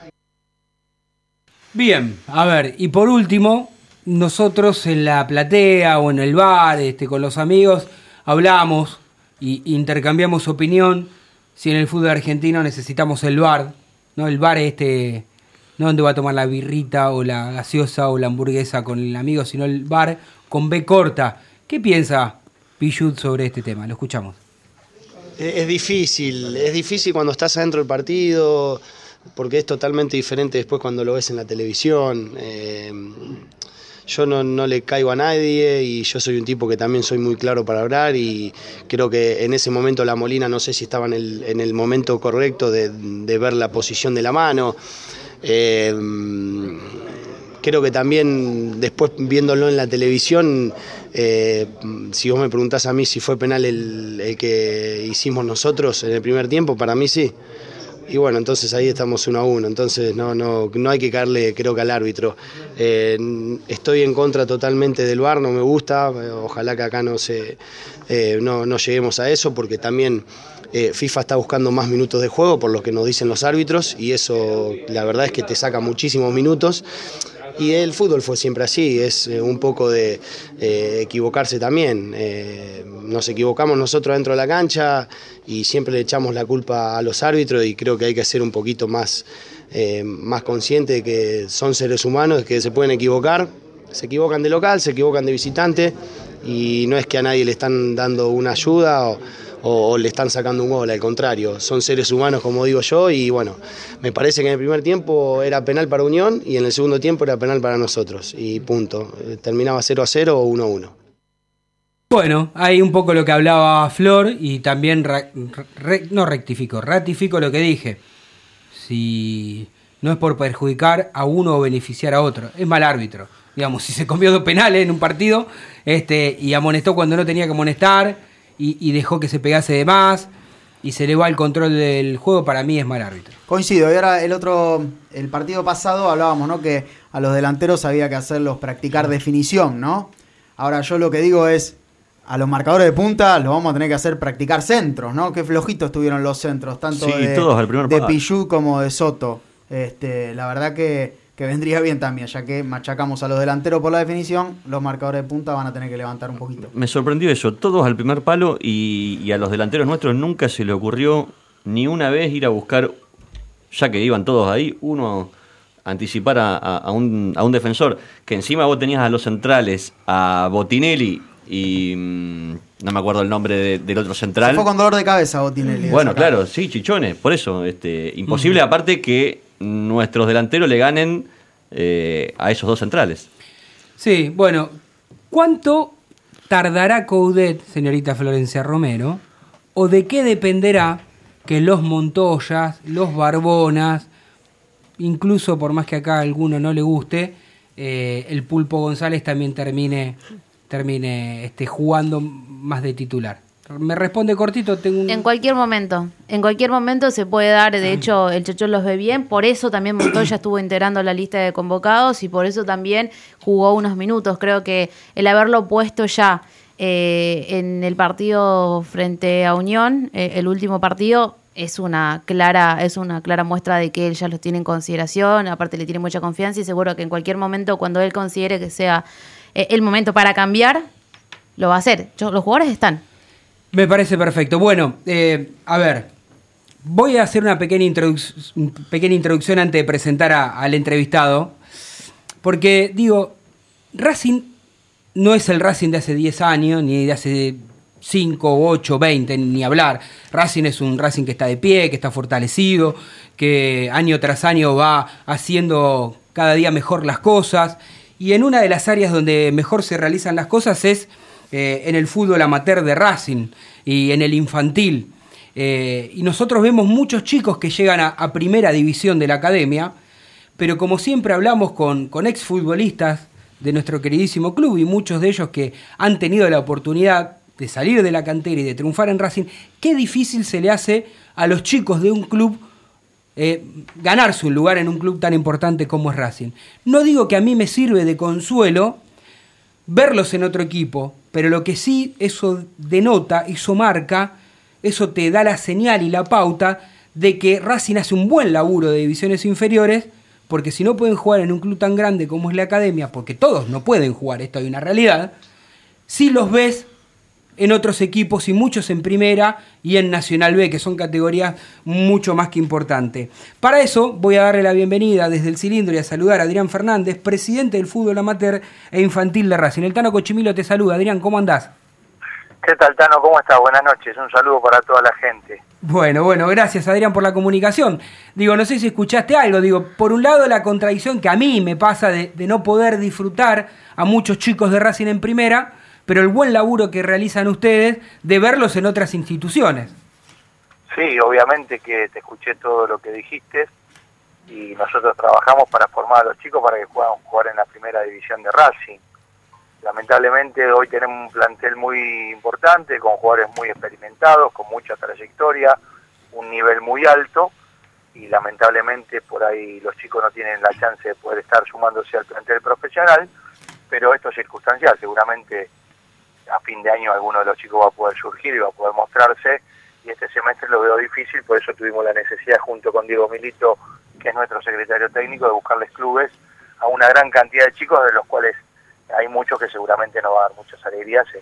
Bien, a ver, y por último, nosotros en la platea o en el bar, este, con los amigos, hablamos y intercambiamos opinión si en el fútbol argentino necesitamos el bar, ¿no? El bar este, no donde va a tomar la birrita o la gaseosa o la hamburguesa con el amigo, sino el bar con B corta. ¿Qué piensa Pichut sobre este tema? Lo escuchamos. Es, difícil, es difícil cuando estás adentro del partido, porque es totalmente diferente después cuando lo ves en la televisión. Eh, yo no, no, le caigo a nadie y yo soy un tipo que también soy muy claro para hablar y creo que en ese momento la Molina no sé si estaba en el, en el momento correcto de, de, ver la posición de la mano. Eh, creo que también después viéndolo en la televisión, eh, si vos me preguntás a mí si fue penal el que hicimos nosotros en el primer tiempo, para mí sí y bueno, entonces ahí estamos uno a uno, entonces no, no, no hay que caerle creo que al árbitro. Eh, estoy en contra totalmente del VAR, no me gusta, ojalá que acá no, se, eh, no, no lleguemos a eso porque también eh, FIFA está buscando más minutos de juego por lo que nos dicen los árbitros y eso la verdad es que te saca muchísimos minutos. Y el fútbol fue siempre así, es eh, un poco de eh, equivocarse también. Eh, nos equivocamos nosotros dentro de la cancha y siempre le echamos la culpa a los árbitros y creo que hay que ser un poquito más, más consciente de que son seres humanos, que se pueden equivocar. Se equivocan de local, se equivocan de visitante y no es que a nadie le están dando una ayuda o, o, le están sacando un gol, al contrario, son seres humanos como digo yo y bueno, me parece que en el primer tiempo era penal para Unión y en el segundo tiempo era penal para nosotros y punto, terminaba 0 a 0 o 1 a 1. Bueno, hay un poco lo que hablaba Flor y también, no rectifico, ratifico lo que dije. Si no es por perjudicar a uno o beneficiar a otro, es mal árbitro. Digamos, si se comió dos penales en un partido este, y amonestó cuando no tenía que amonestar, y, y, dejó que se pegase de más y se le va el control del juego, para mí es mal árbitro. Coincido, y ahora el otro, el partido pasado hablábamos, ¿no? Que a los delanteros había que hacerlos practicar definición, ¿no? Ahora yo lo que digo es, a los marcadores de punta los vamos a tener que hacer practicar centros, ¿no? Qué flojitos estuvieron los centros, tanto sí, de, todos al primer de Pichu como de Soto. Este, la verdad que, que vendría bien también, ya que machacamos a los delanteros por la definición, los marcadores de punta van a tener que levantar un poquito. Me sorprendió eso, todos al primer palo y, a los delanteros nuestros nunca se le ocurrió ni una vez ir a buscar, ya que iban todos ahí, uno anticipar a, a, a, un, a un defensor, que encima vos tenías a los centrales, a Botinelli y mmm, no me acuerdo el nombre de, del otro central. Se fue con dolor de cabeza Botinelli. Bueno, claro, sí, chichones, por eso, este, imposible uh -huh. aparte que nuestros delanteros le ganen eh, a esos dos centrales. Sí, bueno, ¿cuánto tardará Coudet, señorita Florencia Romero, o de qué dependerá que los Montoyas, los Barbonas, incluso por más que acá a alguno no le guste, eh, el Pulpo González también termine, termine este, jugando más de titular. Me responde cortito, tengo un... En cualquier momento, en cualquier momento se puede dar, de hecho el Chacho los ve bien, por eso también Montoya estuvo integrando la lista de convocados y por eso también jugó unos minutos. Creo que el haberlo puesto ya eh, en el partido frente a Unión, eh, el último partido, es una clara es una clara muestra de que él ya los tiene en consideración, aparte le tiene mucha confianza y seguro que en cualquier momento cuando él considere que sea eh, el momento para cambiar, lo va a hacer. Los jugadores están. Me parece perfecto. Bueno, eh, a ver, voy a hacer una pequeña, pequeña introducción antes de presentar a- al entrevistado, porque digo, Racing no es el Racing de hace 10 años, ni de hace 5, 8, 20, ni hablar. Racing es un Racing que está de pie, que está fortalecido, que año tras año va haciendo cada día mejor las cosas. Y en una de las áreas donde mejor se realizan las cosas es eh, en el fútbol amateur de Racing y en el infantil. Eh, y nosotros vemos muchos chicos que llegan a, a primera división de la academia, pero como siempre hablamos con, con exfutbolistas de nuestro queridísimo club y muchos de ellos que han tenido la oportunidad de salir de la cantera y de triunfar en Racing, qué difícil se le hace a los chicos de un club eh, ganarse un lugar en un club tan importante como es Racing. No digo que a mí me sirve de consuelo verlos en otro equipo, pero lo que sí eso denota, eso marca, eso te da la señal y la pauta de que Racing hace un buen laburo de divisiones inferiores, porque si no pueden jugar en un club tan grande como es la academia, porque todos no pueden jugar, esto hay una realidad, si los ves en otros equipos y muchos en primera y en Nacional B, que son categorías mucho más que importantes. Para eso voy a darle la bienvenida desde el cilindro y a saludar a Adrián Fernández, presidente del fútbol amateur e infantil de Racing. El Tano Cochimilo te saluda. Adrián, ¿cómo andás? ¿Qué tal, Tano? ¿Cómo estás? Buenas noches. Un saludo para toda la gente. Bueno, bueno, gracias Adrián por la comunicación. Digo, no sé si escuchaste algo, digo, por un lado la contradicción que a mí me pasa de, de no poder disfrutar a muchos chicos de Racing en primera, pero el buen laburo que realizan ustedes de verlos en otras instituciones. Sí, obviamente que te escuché todo lo que dijiste y nosotros trabajamos para formar a los chicos para que puedan jugar en la primera división de Racing. Lamentablemente hoy tenemos un plantel muy importante, con jugadores muy experimentados, con mucha trayectoria, un nivel muy alto y lamentablemente por ahí los chicos no tienen la chance de poder estar sumándose al plantel profesional, pero esto es circunstancial, seguramente a fin de año alguno de los chicos va a poder surgir y va a poder mostrarse y este semestre lo veo difícil, por eso tuvimos la necesidad junto con Diego Milito, que es nuestro secretario técnico, de buscarles clubes a una gran cantidad de chicos, de los cuales hay muchos que seguramente nos va a dar muchas alegrías en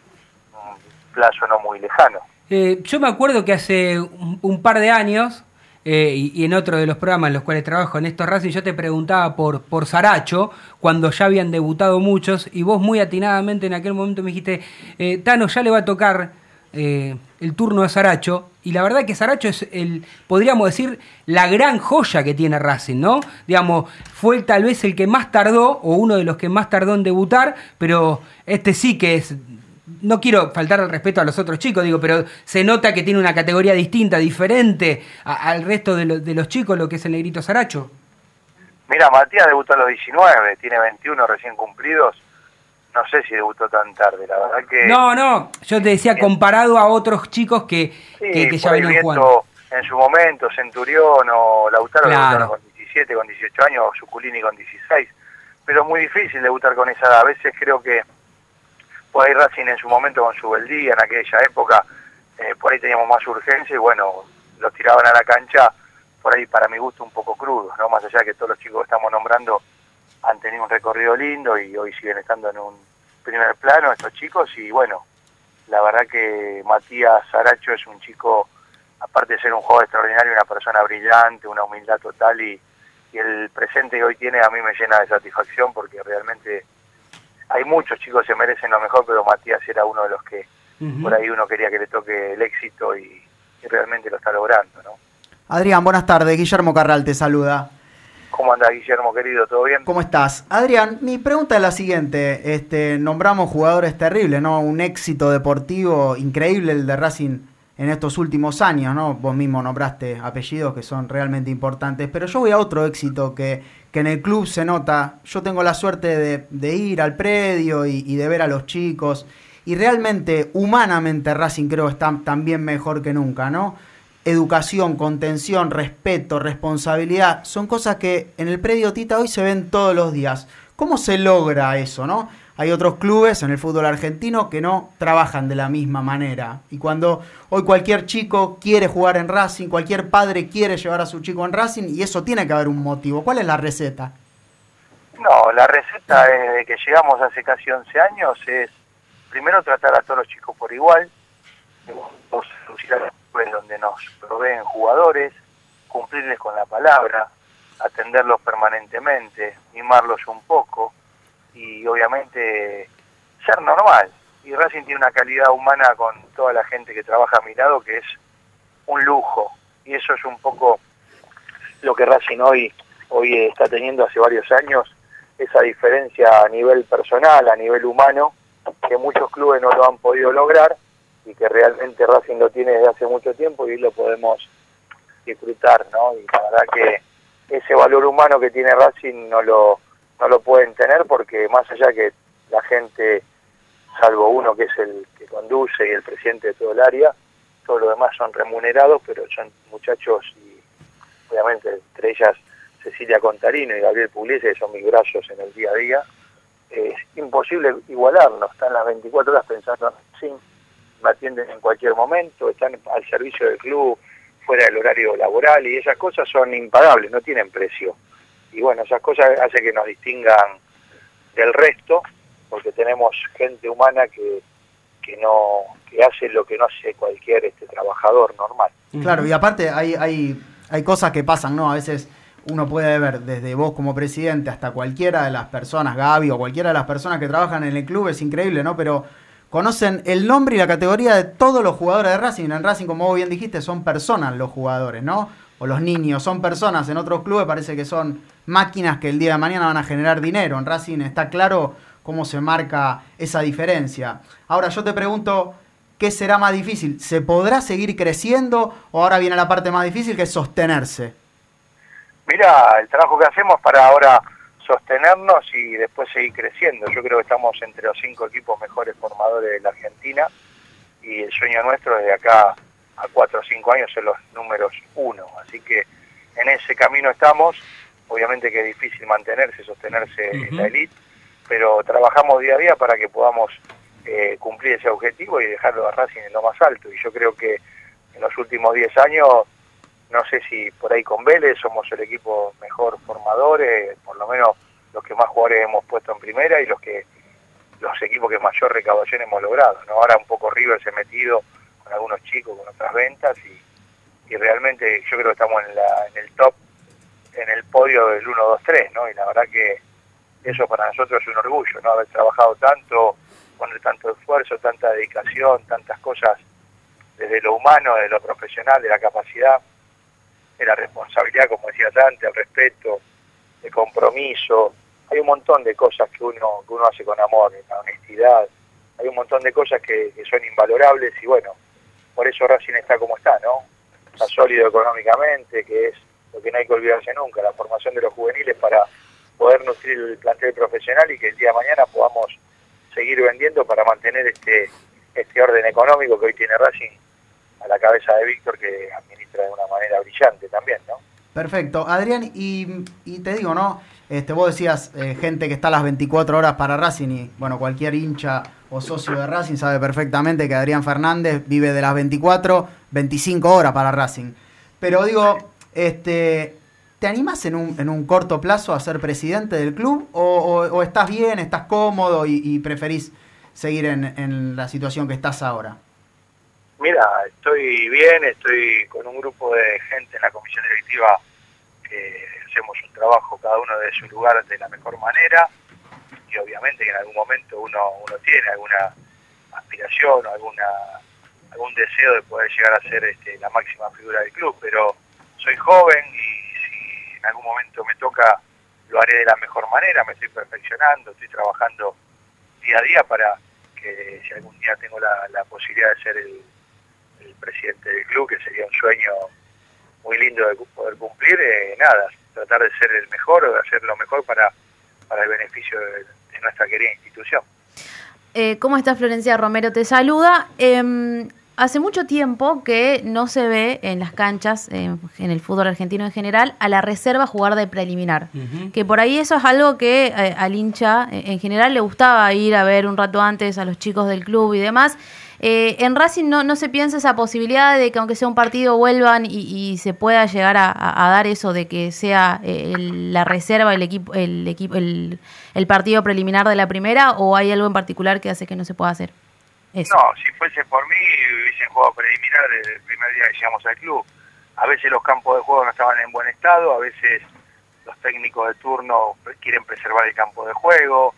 un plazo no muy lejano. Eh, yo me acuerdo que hace un, un par de años, eh, y, en otro de los programas en los cuales trabajo en estos Racing, yo te preguntaba por, por Saracho, cuando ya habían debutado muchos, y vos muy atinadamente en aquel momento me dijiste, eh, Tano, ya le va a tocar eh, el turno a Saracho, y la verdad que Saracho es el, podríamos decir, la gran joya que tiene Racing, ¿no? Digamos, fue tal vez el que más tardó, o uno de los que más tardó en debutar, pero este sí que es no quiero faltar al respeto a los otros chicos, digo, pero se nota que tiene una categoría distinta, diferente a- al resto de, lo- de los chicos, lo que es el negrito Saracho. Mira, Matías debutó a los 19, tiene 21 recién cumplidos, no sé si debutó tan tarde, la verdad que... No, no, yo te decía comparado a otros chicos que, Sí, que, que ya venían jugando. en su momento, Centurión o Lautaro Claro. debutaron con 17, con 18 años, o Suculini con 16, pero es muy difícil debutar con esa edad, a veces creo que por ahí Racing en su momento con su beldía, en aquella época, eh, por ahí teníamos más urgencia y bueno, los tiraban a la cancha, por ahí para mi gusto un poco crudos, ¿no? Más allá de que todos los chicos que estamos nombrando han tenido un recorrido lindo y hoy siguen estando en un primer plano estos chicos y bueno, la verdad que Matías Saracho es un chico, aparte de ser un jugador extraordinario, una persona brillante, una humildad total y, y el presente que hoy tiene a mí me llena de satisfacción porque realmente hay muchos chicos que se merecen lo mejor, pero Matías era uno de los que por ahí uno quería que le toque el éxito y, y realmente lo está logrando, ¿no? Adrián, buenas tardes. Guillermo Carral te saluda. ¿Cómo anda Guillermo querido? ¿Todo bien? ¿Cómo estás? Adrián, mi pregunta es la siguiente. Este, nombramos jugadores terribles, ¿no? Un éxito deportivo increíble el de Racing en estos últimos años, ¿no? Vos mismo nombraste apellidos que son realmente importantes, pero yo voy a otro éxito que, que en el club se nota. Yo tengo la suerte de, ir al predio y, y de ver a los chicos y realmente, humanamente, Racing creo está también mejor que nunca, ¿no? Educación, contención, respeto, responsabilidad, son cosas que en el predio Tita hoy se ven todos los días. ¿Cómo se logra eso, no? Hay otros clubes en el fútbol argentino que no trabajan de la misma manera. Y cuando hoy cualquier chico quiere jugar en Racing, cualquier padre quiere llevar a su chico en Racing, y eso tiene que haber un motivo. ¿Cuál es la receta? No, la receta desde que llegamos hace casi 11 años es primero tratar a todos los chicos por igual, donde nos proveen jugadores, cumplirles con la palabra, atenderlos permanentemente, mimarlos un poco y obviamente ser normal. Y Racing tiene una calidad humana con toda la gente que trabaja a mi lado que es un lujo. Y eso es un poco lo que Racing hoy, hoy está teniendo hace varios años, esa diferencia a nivel personal, a nivel humano, que muchos clubes no lo han podido lograr y que realmente Racing lo tiene desde hace mucho tiempo y lo podemos disfrutar, ¿no? Y la verdad que ese valor humano que tiene Racing no lo, no lo pueden tener porque más allá que la gente, salvo uno que es el que conduce y el presidente de todo el área, todos los demás son remunerados, pero son muchachos y obviamente entre ellas Cecilia Contarino y Gabriel Pugliese, que son mis brazos en el día a día, es imposible igualarnos, están las 24 horas pensando en sí, me atienden en cualquier momento, están al servicio del club, fuera del horario laboral y esas cosas son impagables, no tienen precio. Y bueno, esas cosas hacen que nos distingan del resto, porque tenemos gente humana que, que no que hace lo que no hace cualquier este trabajador normal. Claro, y aparte hay, hay, hay cosas que pasan, ¿no? A veces uno puede ver desde vos como presidente hasta cualquiera de las personas, Gaby o cualquiera de las personas que trabajan en el club, es increíble, ¿no? Pero conocen el nombre y la categoría de todos los jugadores de Racing. En Racing, como vos bien dijiste, son personas los jugadores, ¿no? O los niños, son personas. En otros clubes parece que son máquinas que el día de mañana van a generar dinero. En Racing está claro cómo se marca esa diferencia. Ahora yo te pregunto, ¿qué será más difícil? ¿Se podrá seguir creciendo o ahora viene la parte más difícil que es sostenerse? Mira, el trabajo que hacemos para ahora sostenernos y después seguir creciendo. Yo creo que estamos entre los cinco equipos mejores formadores de la Argentina y el sueño nuestro es de acá a cuatro o cinco años ser los números uno. Así que en ese camino estamos. Obviamente que es difícil mantenerse, sostenerse en la elite, pero trabajamos día a día para que podamos eh, cumplir ese objetivo y dejarlo a Racing en lo más alto. Y yo creo que en los últimos 10 años no sé si por ahí con Vélez somos el equipo mejor formadores, por lo menos los que más jugadores hemos puesto en primera y los que los equipos que mayor recaudación hemos logrado. ¿no? Ahora un poco River se ha metido algunos chicos, con otras ventas y, realmente yo creo que estamos en, la, en el top, en el podio del 1, 2, 3, ¿no? Y la verdad que eso para nosotros es un orgullo, ¿no? Haber trabajado tanto, poner tanto esfuerzo, tanta dedicación, tantas cosas desde lo humano, desde lo profesional, de la capacidad de la responsabilidad, como decías antes, el respeto, el compromiso. Hay un montón de cosas que uno, que uno hace con amor, la honestidad. Hay un montón de cosas que, que son invalorables y bueno, por eso Racing está como está, ¿no? Está sólido económicamente, que es lo que no hay que olvidarse nunca, la formación de los juveniles para poder nutrir el plantel profesional y que el día de mañana podamos seguir vendiendo para mantener este este orden económico que hoy tiene Racing a la cabeza de Víctor que administra de una manera brillante también, ¿no? Perfecto. Adrián, y, y te digo, ¿no? Este, vos decías eh, gente que está a las 24 horas para Racing y, bueno, cualquier hincha o socio de Racing sabe perfectamente que Adrián Fernández vive de las 24, 25 horas para Racing. Pero digo, este, ¿te animás en un, en un corto plazo a ser presidente del club o, estás bien, estás cómodo y, y preferís seguir en, en la situación que estás ahora? Mira, estoy bien, estoy con un grupo de gente en la comisión directiva que hacemos un trabajo cada uno de su lugar de la mejor manera y obviamente que en algún momento uno, uno tiene alguna aspiración o alguna algún deseo de poder llegar a ser este, la máxima figura del club, pero soy joven y si en algún momento me toca lo haré de la mejor manera, me estoy perfeccionando, estoy trabajando día a día para que si algún día tengo la, posibilidad de ser el, el presidente del club, que sería un sueño muy lindo de poder cumplir, eh, nada, tratar de ser el mejor o de hacer lo mejor para, para el beneficio de, de nuestra querida institución. Eh, ¿Cómo estás, Florencia Romero? Te saluda. Em, hace mucho tiempo que no se ve en las canchas, en el fútbol argentino en general, a la reserva jugar de preliminar. Que por ahí eso es algo que eh, al hincha eh, en general le gustaba ir a ver un rato antes a los chicos del club y demás. Eh, en Racing no, no se piensa esa posibilidad de que aunque sea un partido vuelvan y, y se pueda llegar a, dar eso de que sea eh, el- la reserva el equipo el equipo el, el partido preliminar de la primera o hay algo en particular que hace que no se pueda hacer. Eso. No, si fuese por mí, hubiesen jugado preliminar desde el primer día que llegamos al club. A veces los campos de juego no estaban en buen estado, a veces los técnicos de turno quieren preservar el campo de juego.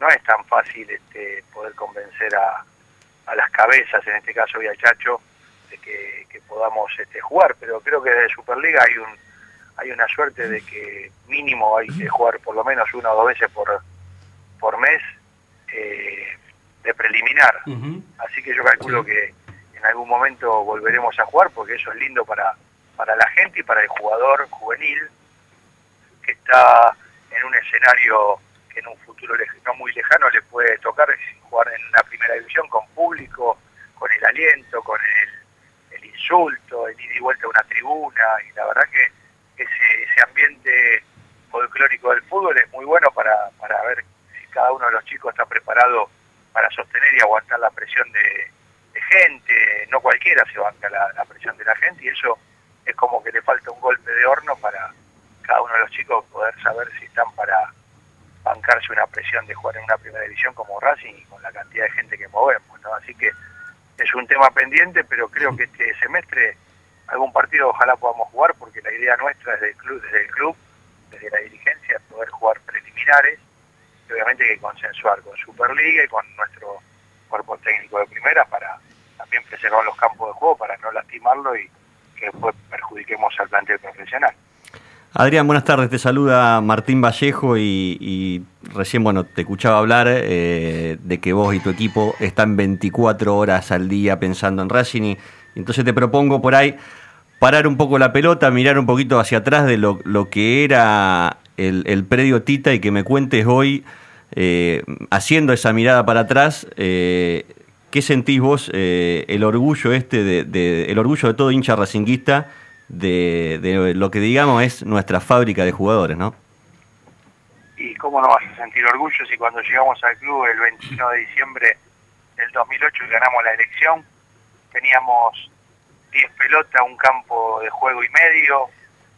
No es tan fácil este, poder convencer a, a las cabezas, en este caso y al Chacho, de que, que podamos este, jugar. Pero creo que desde Superliga hay un hay una suerte de que mínimo hay que jugar por lo menos una o dos veces por, por mes eh, de preliminar. Así que yo calculo que en algún momento volveremos a jugar porque eso es lindo para, para la gente y para el jugador juvenil que está en un escenario que en un futuro no muy lejano le puede tocar jugar en una primera división con público, con el aliento, con el, insulto, el ida y vuelta a una tribuna y la verdad que ese, ambiente folclórico del fútbol es muy bueno para, para ver si cada uno de los chicos está preparado para sostener y aguantar la presión de, de gente, no cualquiera se banca la, la presión de la gente y eso es como que le falta un golpe de horno para cada uno de los chicos poder saber si están para bancarse una presión de jugar en una primera división como Racing y con la cantidad de gente que movemos, ¿no? Así que es un tema pendiente, pero creo que este semestre algún partido ojalá podamos jugar porque la idea nuestra desde el club, desde el club, desde la dirigencia, es poder jugar preliminares y obviamente hay que consensuar con Superliga y con nuestro cuerpo técnico de primera para también preservar los campos de juego para no lastimarlo y que después perjudiquemos al plantel profesional. Adrián, buenas tardes. Te saluda Martín Vallejo y, y recién, bueno, te escuchaba hablar eh, de que vos y tu equipo están 24 horas al día pensando en Racing y entonces te propongo por ahí parar un poco la pelota, mirar un poquito hacia atrás de lo, que era el, predio Tita y que me cuentes hoy, eh, haciendo esa mirada para atrás, eh, ¿qué sentís vos, el orgullo este, de, de- el orgullo de todo hincha racinguista de, de lo que digamos es nuestra fábrica de jugadores, ¿no? y cómo no vas a sentir orgullo si cuando llegamos al club el 21 de diciembre del 2008 y ganamos la elección, teníamos 10 pelotas, un campo de juego y medio,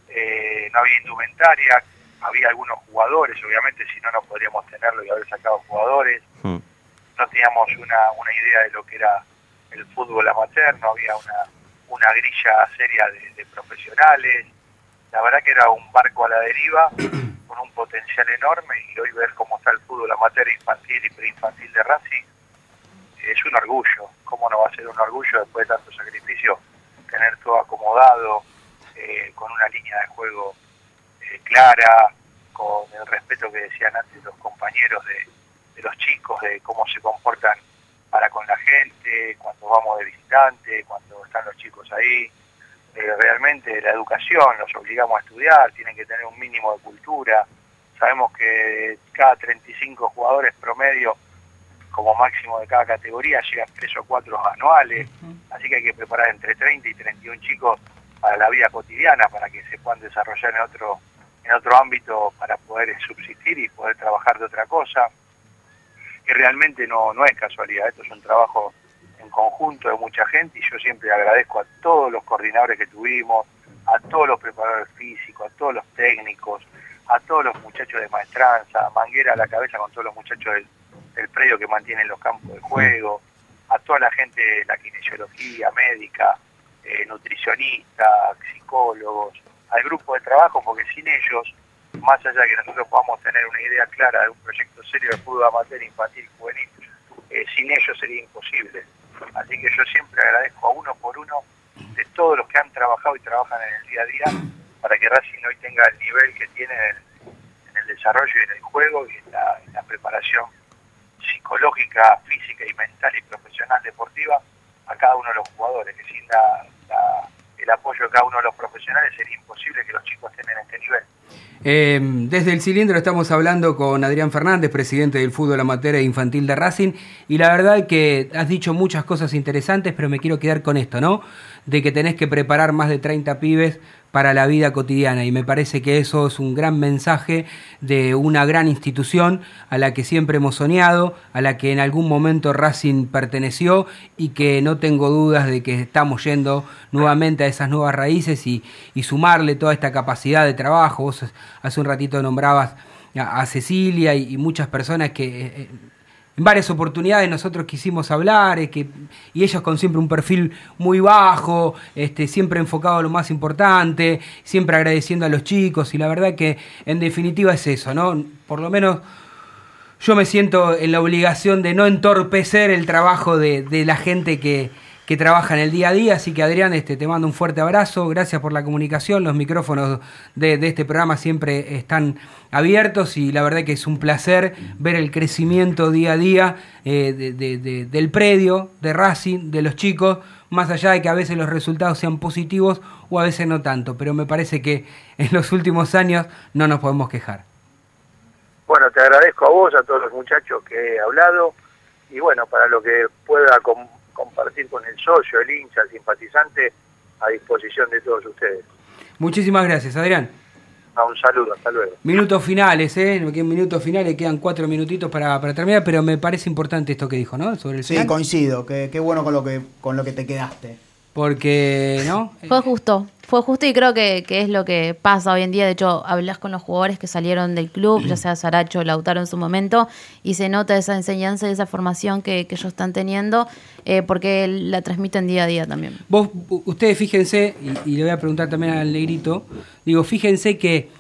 eh, no había indumentaria, había algunos jugadores, obviamente si no no podríamos tenerlo y haber sacado jugadores, no teníamos una, una idea de lo que era el fútbol amateur, no había una, una grilla seria de, de profesionales, la verdad que era un barco a la deriva con un potencial enorme y hoy ver cómo está el fútbol amateur infantil y preinfantil de Racing es un orgullo. ¿Cómo no va a ser un orgullo después de tanto sacrificio tener todo acomodado, eh, con una línea de juego eh, clara, con el respeto que decían antes los compañeros de, de los chicos, de cómo se comportan para con la gente, cuando vamos de visitante, cuando están los chicos ahí. Eh, realmente la educación, los obligamos a estudiar, tienen que tener un mínimo de cultura. Sabemos que cada 35 jugadores promedio, como máximo de cada categoría, llegan tres o cuatro anuales, así que hay que preparar entre 30 y 31 chicos para la vida cotidiana, para que se puedan desarrollar en otro en otro ámbito para poder subsistir y poder trabajar de otra cosa. Y realmente no, no es casualidad, esto es un trabajo en conjunto de mucha gente y yo siempre agradezco a todos los coordinadores que tuvimos, a todos los preparadores físicos, a todos los técnicos, a todos los muchachos de maestranza, a Manguera a la cabeza con todos los muchachos del, predio que mantienen los campos de juego, a toda la gente de la kinesiología, médica, eh, nutricionistas, psicólogos, al grupo de trabajo, porque sin ellos, más allá de que nosotros podamos tener una idea clara de un proyecto serio de fútbol amateur, infantil, juvenil, eh, sin ellos sería imposible. Así que yo siempre agradezco a uno por uno de todos los que han trabajado y trabajan en el día a día para que Racing hoy tenga el nivel que tiene en el, desarrollo y en el juego y en la, en la preparación psicológica, física y mental y profesional deportiva a cada uno de los jugadores, que sin la- la- el apoyo de cada uno de los profesionales sería imposible que los chicos estén en este nivel. Eh, desde el cilindro estamos hablando con Adrián Fernández, presidente del fútbol amateur e infantil de Racing, y la verdad que has dicho muchas cosas interesantes, pero me quiero quedar con esto, ¿no? De que tenés que preparar más de 30 pibes para la vida cotidiana, y me parece que eso es un gran mensaje de una gran institución a la que siempre hemos soñado, a la que en algún momento Racing perteneció y que no tengo dudas de que estamos yendo nuevamente a esas nuevas raíces y, y sumarle toda esta capacidad de trabajo. Vos hace un ratito nombrabas a, Cecilia y, muchas personas que eh, en varias oportunidades nosotros quisimos hablar eh, que, y ellos con siempre un perfil muy bajo, este, siempre enfocado a lo más importante, siempre agradeciendo a los chicos y la verdad que en definitiva es eso, ¿no? Por lo menos yo me siento en la obligación de no entorpecer el trabajo de, de la gente que, que trabaja en el día a día. Así que Adrián, este, te mando un fuerte abrazo, gracias por la comunicación, los micrófonos de, de este programa siempre están abiertos y la verdad que es un placer ver el crecimiento día a día eh, de- de- de- del predio, de Racing, de los chicos, más allá de que a veces los resultados sean positivos o a veces no tanto, pero me parece que en los últimos años no nos podemos quejar. Bueno, te agradezco a vos, a todos los muchachos que he hablado y bueno, para lo que pueda compartir con el socio, el hincha, el simpatizante, a disposición de todos ustedes. Muchísimas gracias, Adrián. A un saludo, hasta luego. Minutos finales, ¿eh? Minutos finales quedan cuatro minutitos para, para terminar, pero me parece importante esto que dijo, ¿no? Sobre el Sí, final. coincido. que- Qué bueno con lo que con lo que te quedaste. Porque, ¿no? Fue justo, fue justo y creo que, que es lo que pasa hoy en día. De hecho, hablas con los jugadores que salieron del club, ya sea Saracho, Lautaro en su momento, y se nota esa enseñanza y esa formación que, que ellos están teniendo, eh, porque la transmiten día a día también. Vos, ustedes fíjense, y, y le voy a preguntar también al negrito, digo, fíjense que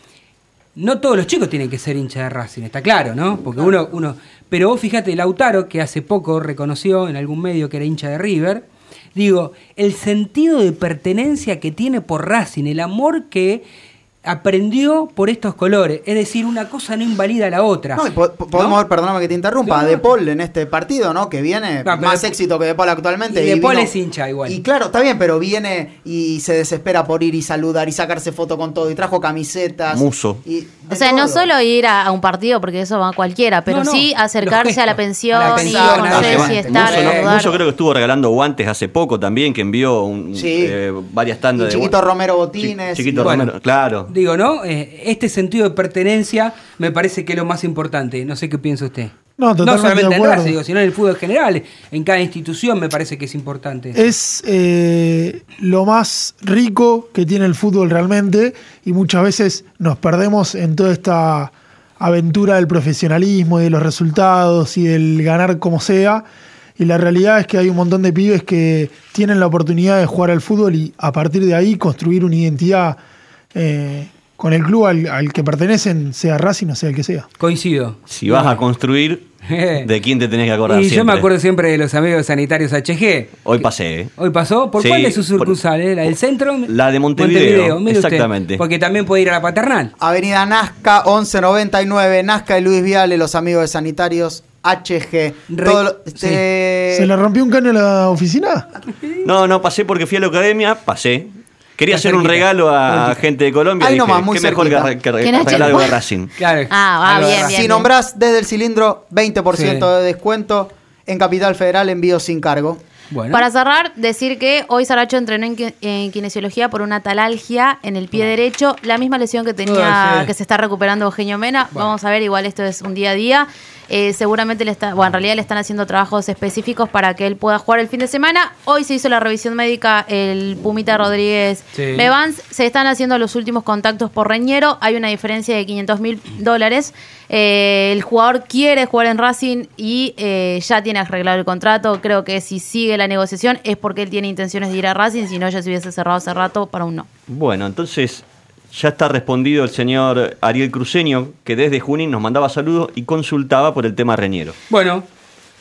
no todos los chicos tienen que ser hinchas de Racing, está claro, ¿no? Porque uno, uno, pero vos fíjate, Lautaro, que hace poco reconoció en algún medio que era hincha de River, digo, el sentido de pertenencia que tiene por Racing, el amor que aprendió por estos colores, es decir, una cosa no invalida a la otra. No, y po- po- podemos ver, perdóname que te interrumpa, a. De Paul en este partido, ¿no? Que viene No, más De- éxito que De Paul actualmente. Y De Paul vino- es hincha igual. Y claro, está bien, pero viene y se desespera por ir y saludar y sacarse foto con todo y trajo camisetas. Muso. Y O sea, no solo ir a, a un partido, porque eso va a cualquiera, pero No, no, sí acercarse a la pensión, a la pensión, y conocer va- estar, Muso, no- saludar. Muso creo que estuvo regalando guantes hace poco también, que envió un- Sí. eh, varias tandas Y de Chiquito. Romero Botines. Chiquito y- Bueno, Romero, claro. Digo, ¿no? Eh, este sentido de pertenencia me parece que es lo más importante. No sé qué piensa usted. No, solamente en. Racing, digo, sino en el fútbol en general. En cada institución me parece que es importante. Es eh, lo más rico que tiene el fútbol realmente y muchas veces nos perdemos en toda esta aventura del profesionalismo y de los resultados y del ganar como sea. Y la realidad es que hay un montón de pibes que tienen la oportunidad de jugar al fútbol y a partir de ahí construir una identidad eh, con el club al, al que pertenecen, sea Racing o sea el que sea. Coincido. Si vas a construir, ¿de quién te tenés que acordar Y yo me siempre? acuerdo siempre de los amigos sanitarios HG. Hoy pasé, ¿eh? Hoy pasó. ¿Por Sí, cuál de sus sucursales? ¿La del centro? La de Montevideo, usted. exactamente. porque también puede ir a la paternal. Avenida Nazca 1199, Nazca y Luis Viale, los amigos de sanitarios HG. Todo este- ¿Se le rompió un caño a la oficina? No, no, pasé porque fui a la academia, pasé. Quería hacer un regalo a gente de Colombia. Ahí dije, nomás, muy qué mejor que, que re- ¿Quién es regalar algo de? Racing. Claro. Ah, de bien, bien. Si nombrás desde el cilindro, 20% Sí. de descuento. En Capital Federal, envío sin cargo. Bueno. Para cerrar, decir que hoy Saracho entrenó en, qui- en kinesiología por una talalgia en el pie derecho, la misma lesión que tenía, Ah, sí. que se está recuperando Eugenio Mena. Vamos a ver, igual esto es un día a día. Eh, seguramente le está, bueno, en realidad le están haciendo trabajos específicos para que él pueda jugar el fin de semana. Hoy se hizo la revisión médica el Pumita Rodríguez Sí. Bevans. Se están haciendo los últimos contactos por Reñero. Hay una diferencia de 500 mil dólares. Eh, el jugador quiere jugar en Racing y eh, ya tiene arreglado el contrato. Creo que si sigue la negociación es porque él tiene intenciones de ir a Racing, si no ya se hubiese cerrado hace rato para un no. Bueno, entonces ya está respondido el señor Ariel Cruceño, que desde Junín nos mandaba saludos y consultaba por el tema Reñero. Bueno,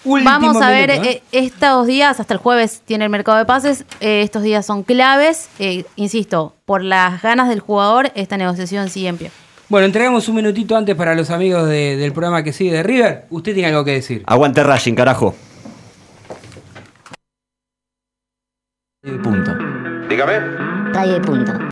último Vamos a ver, minuto, ¿eh? eh, estos días, hasta el jueves tiene el mercado de pases, eh, estos días son claves. Eh, insisto, por las ganas del jugador, esta negociación sigue en pie. Bueno, entregamos un minutito antes para los amigos de- del programa que sigue de River. Usted tiene algo que decir. Aguante Racing, carajo. Dígame. Radio y punto.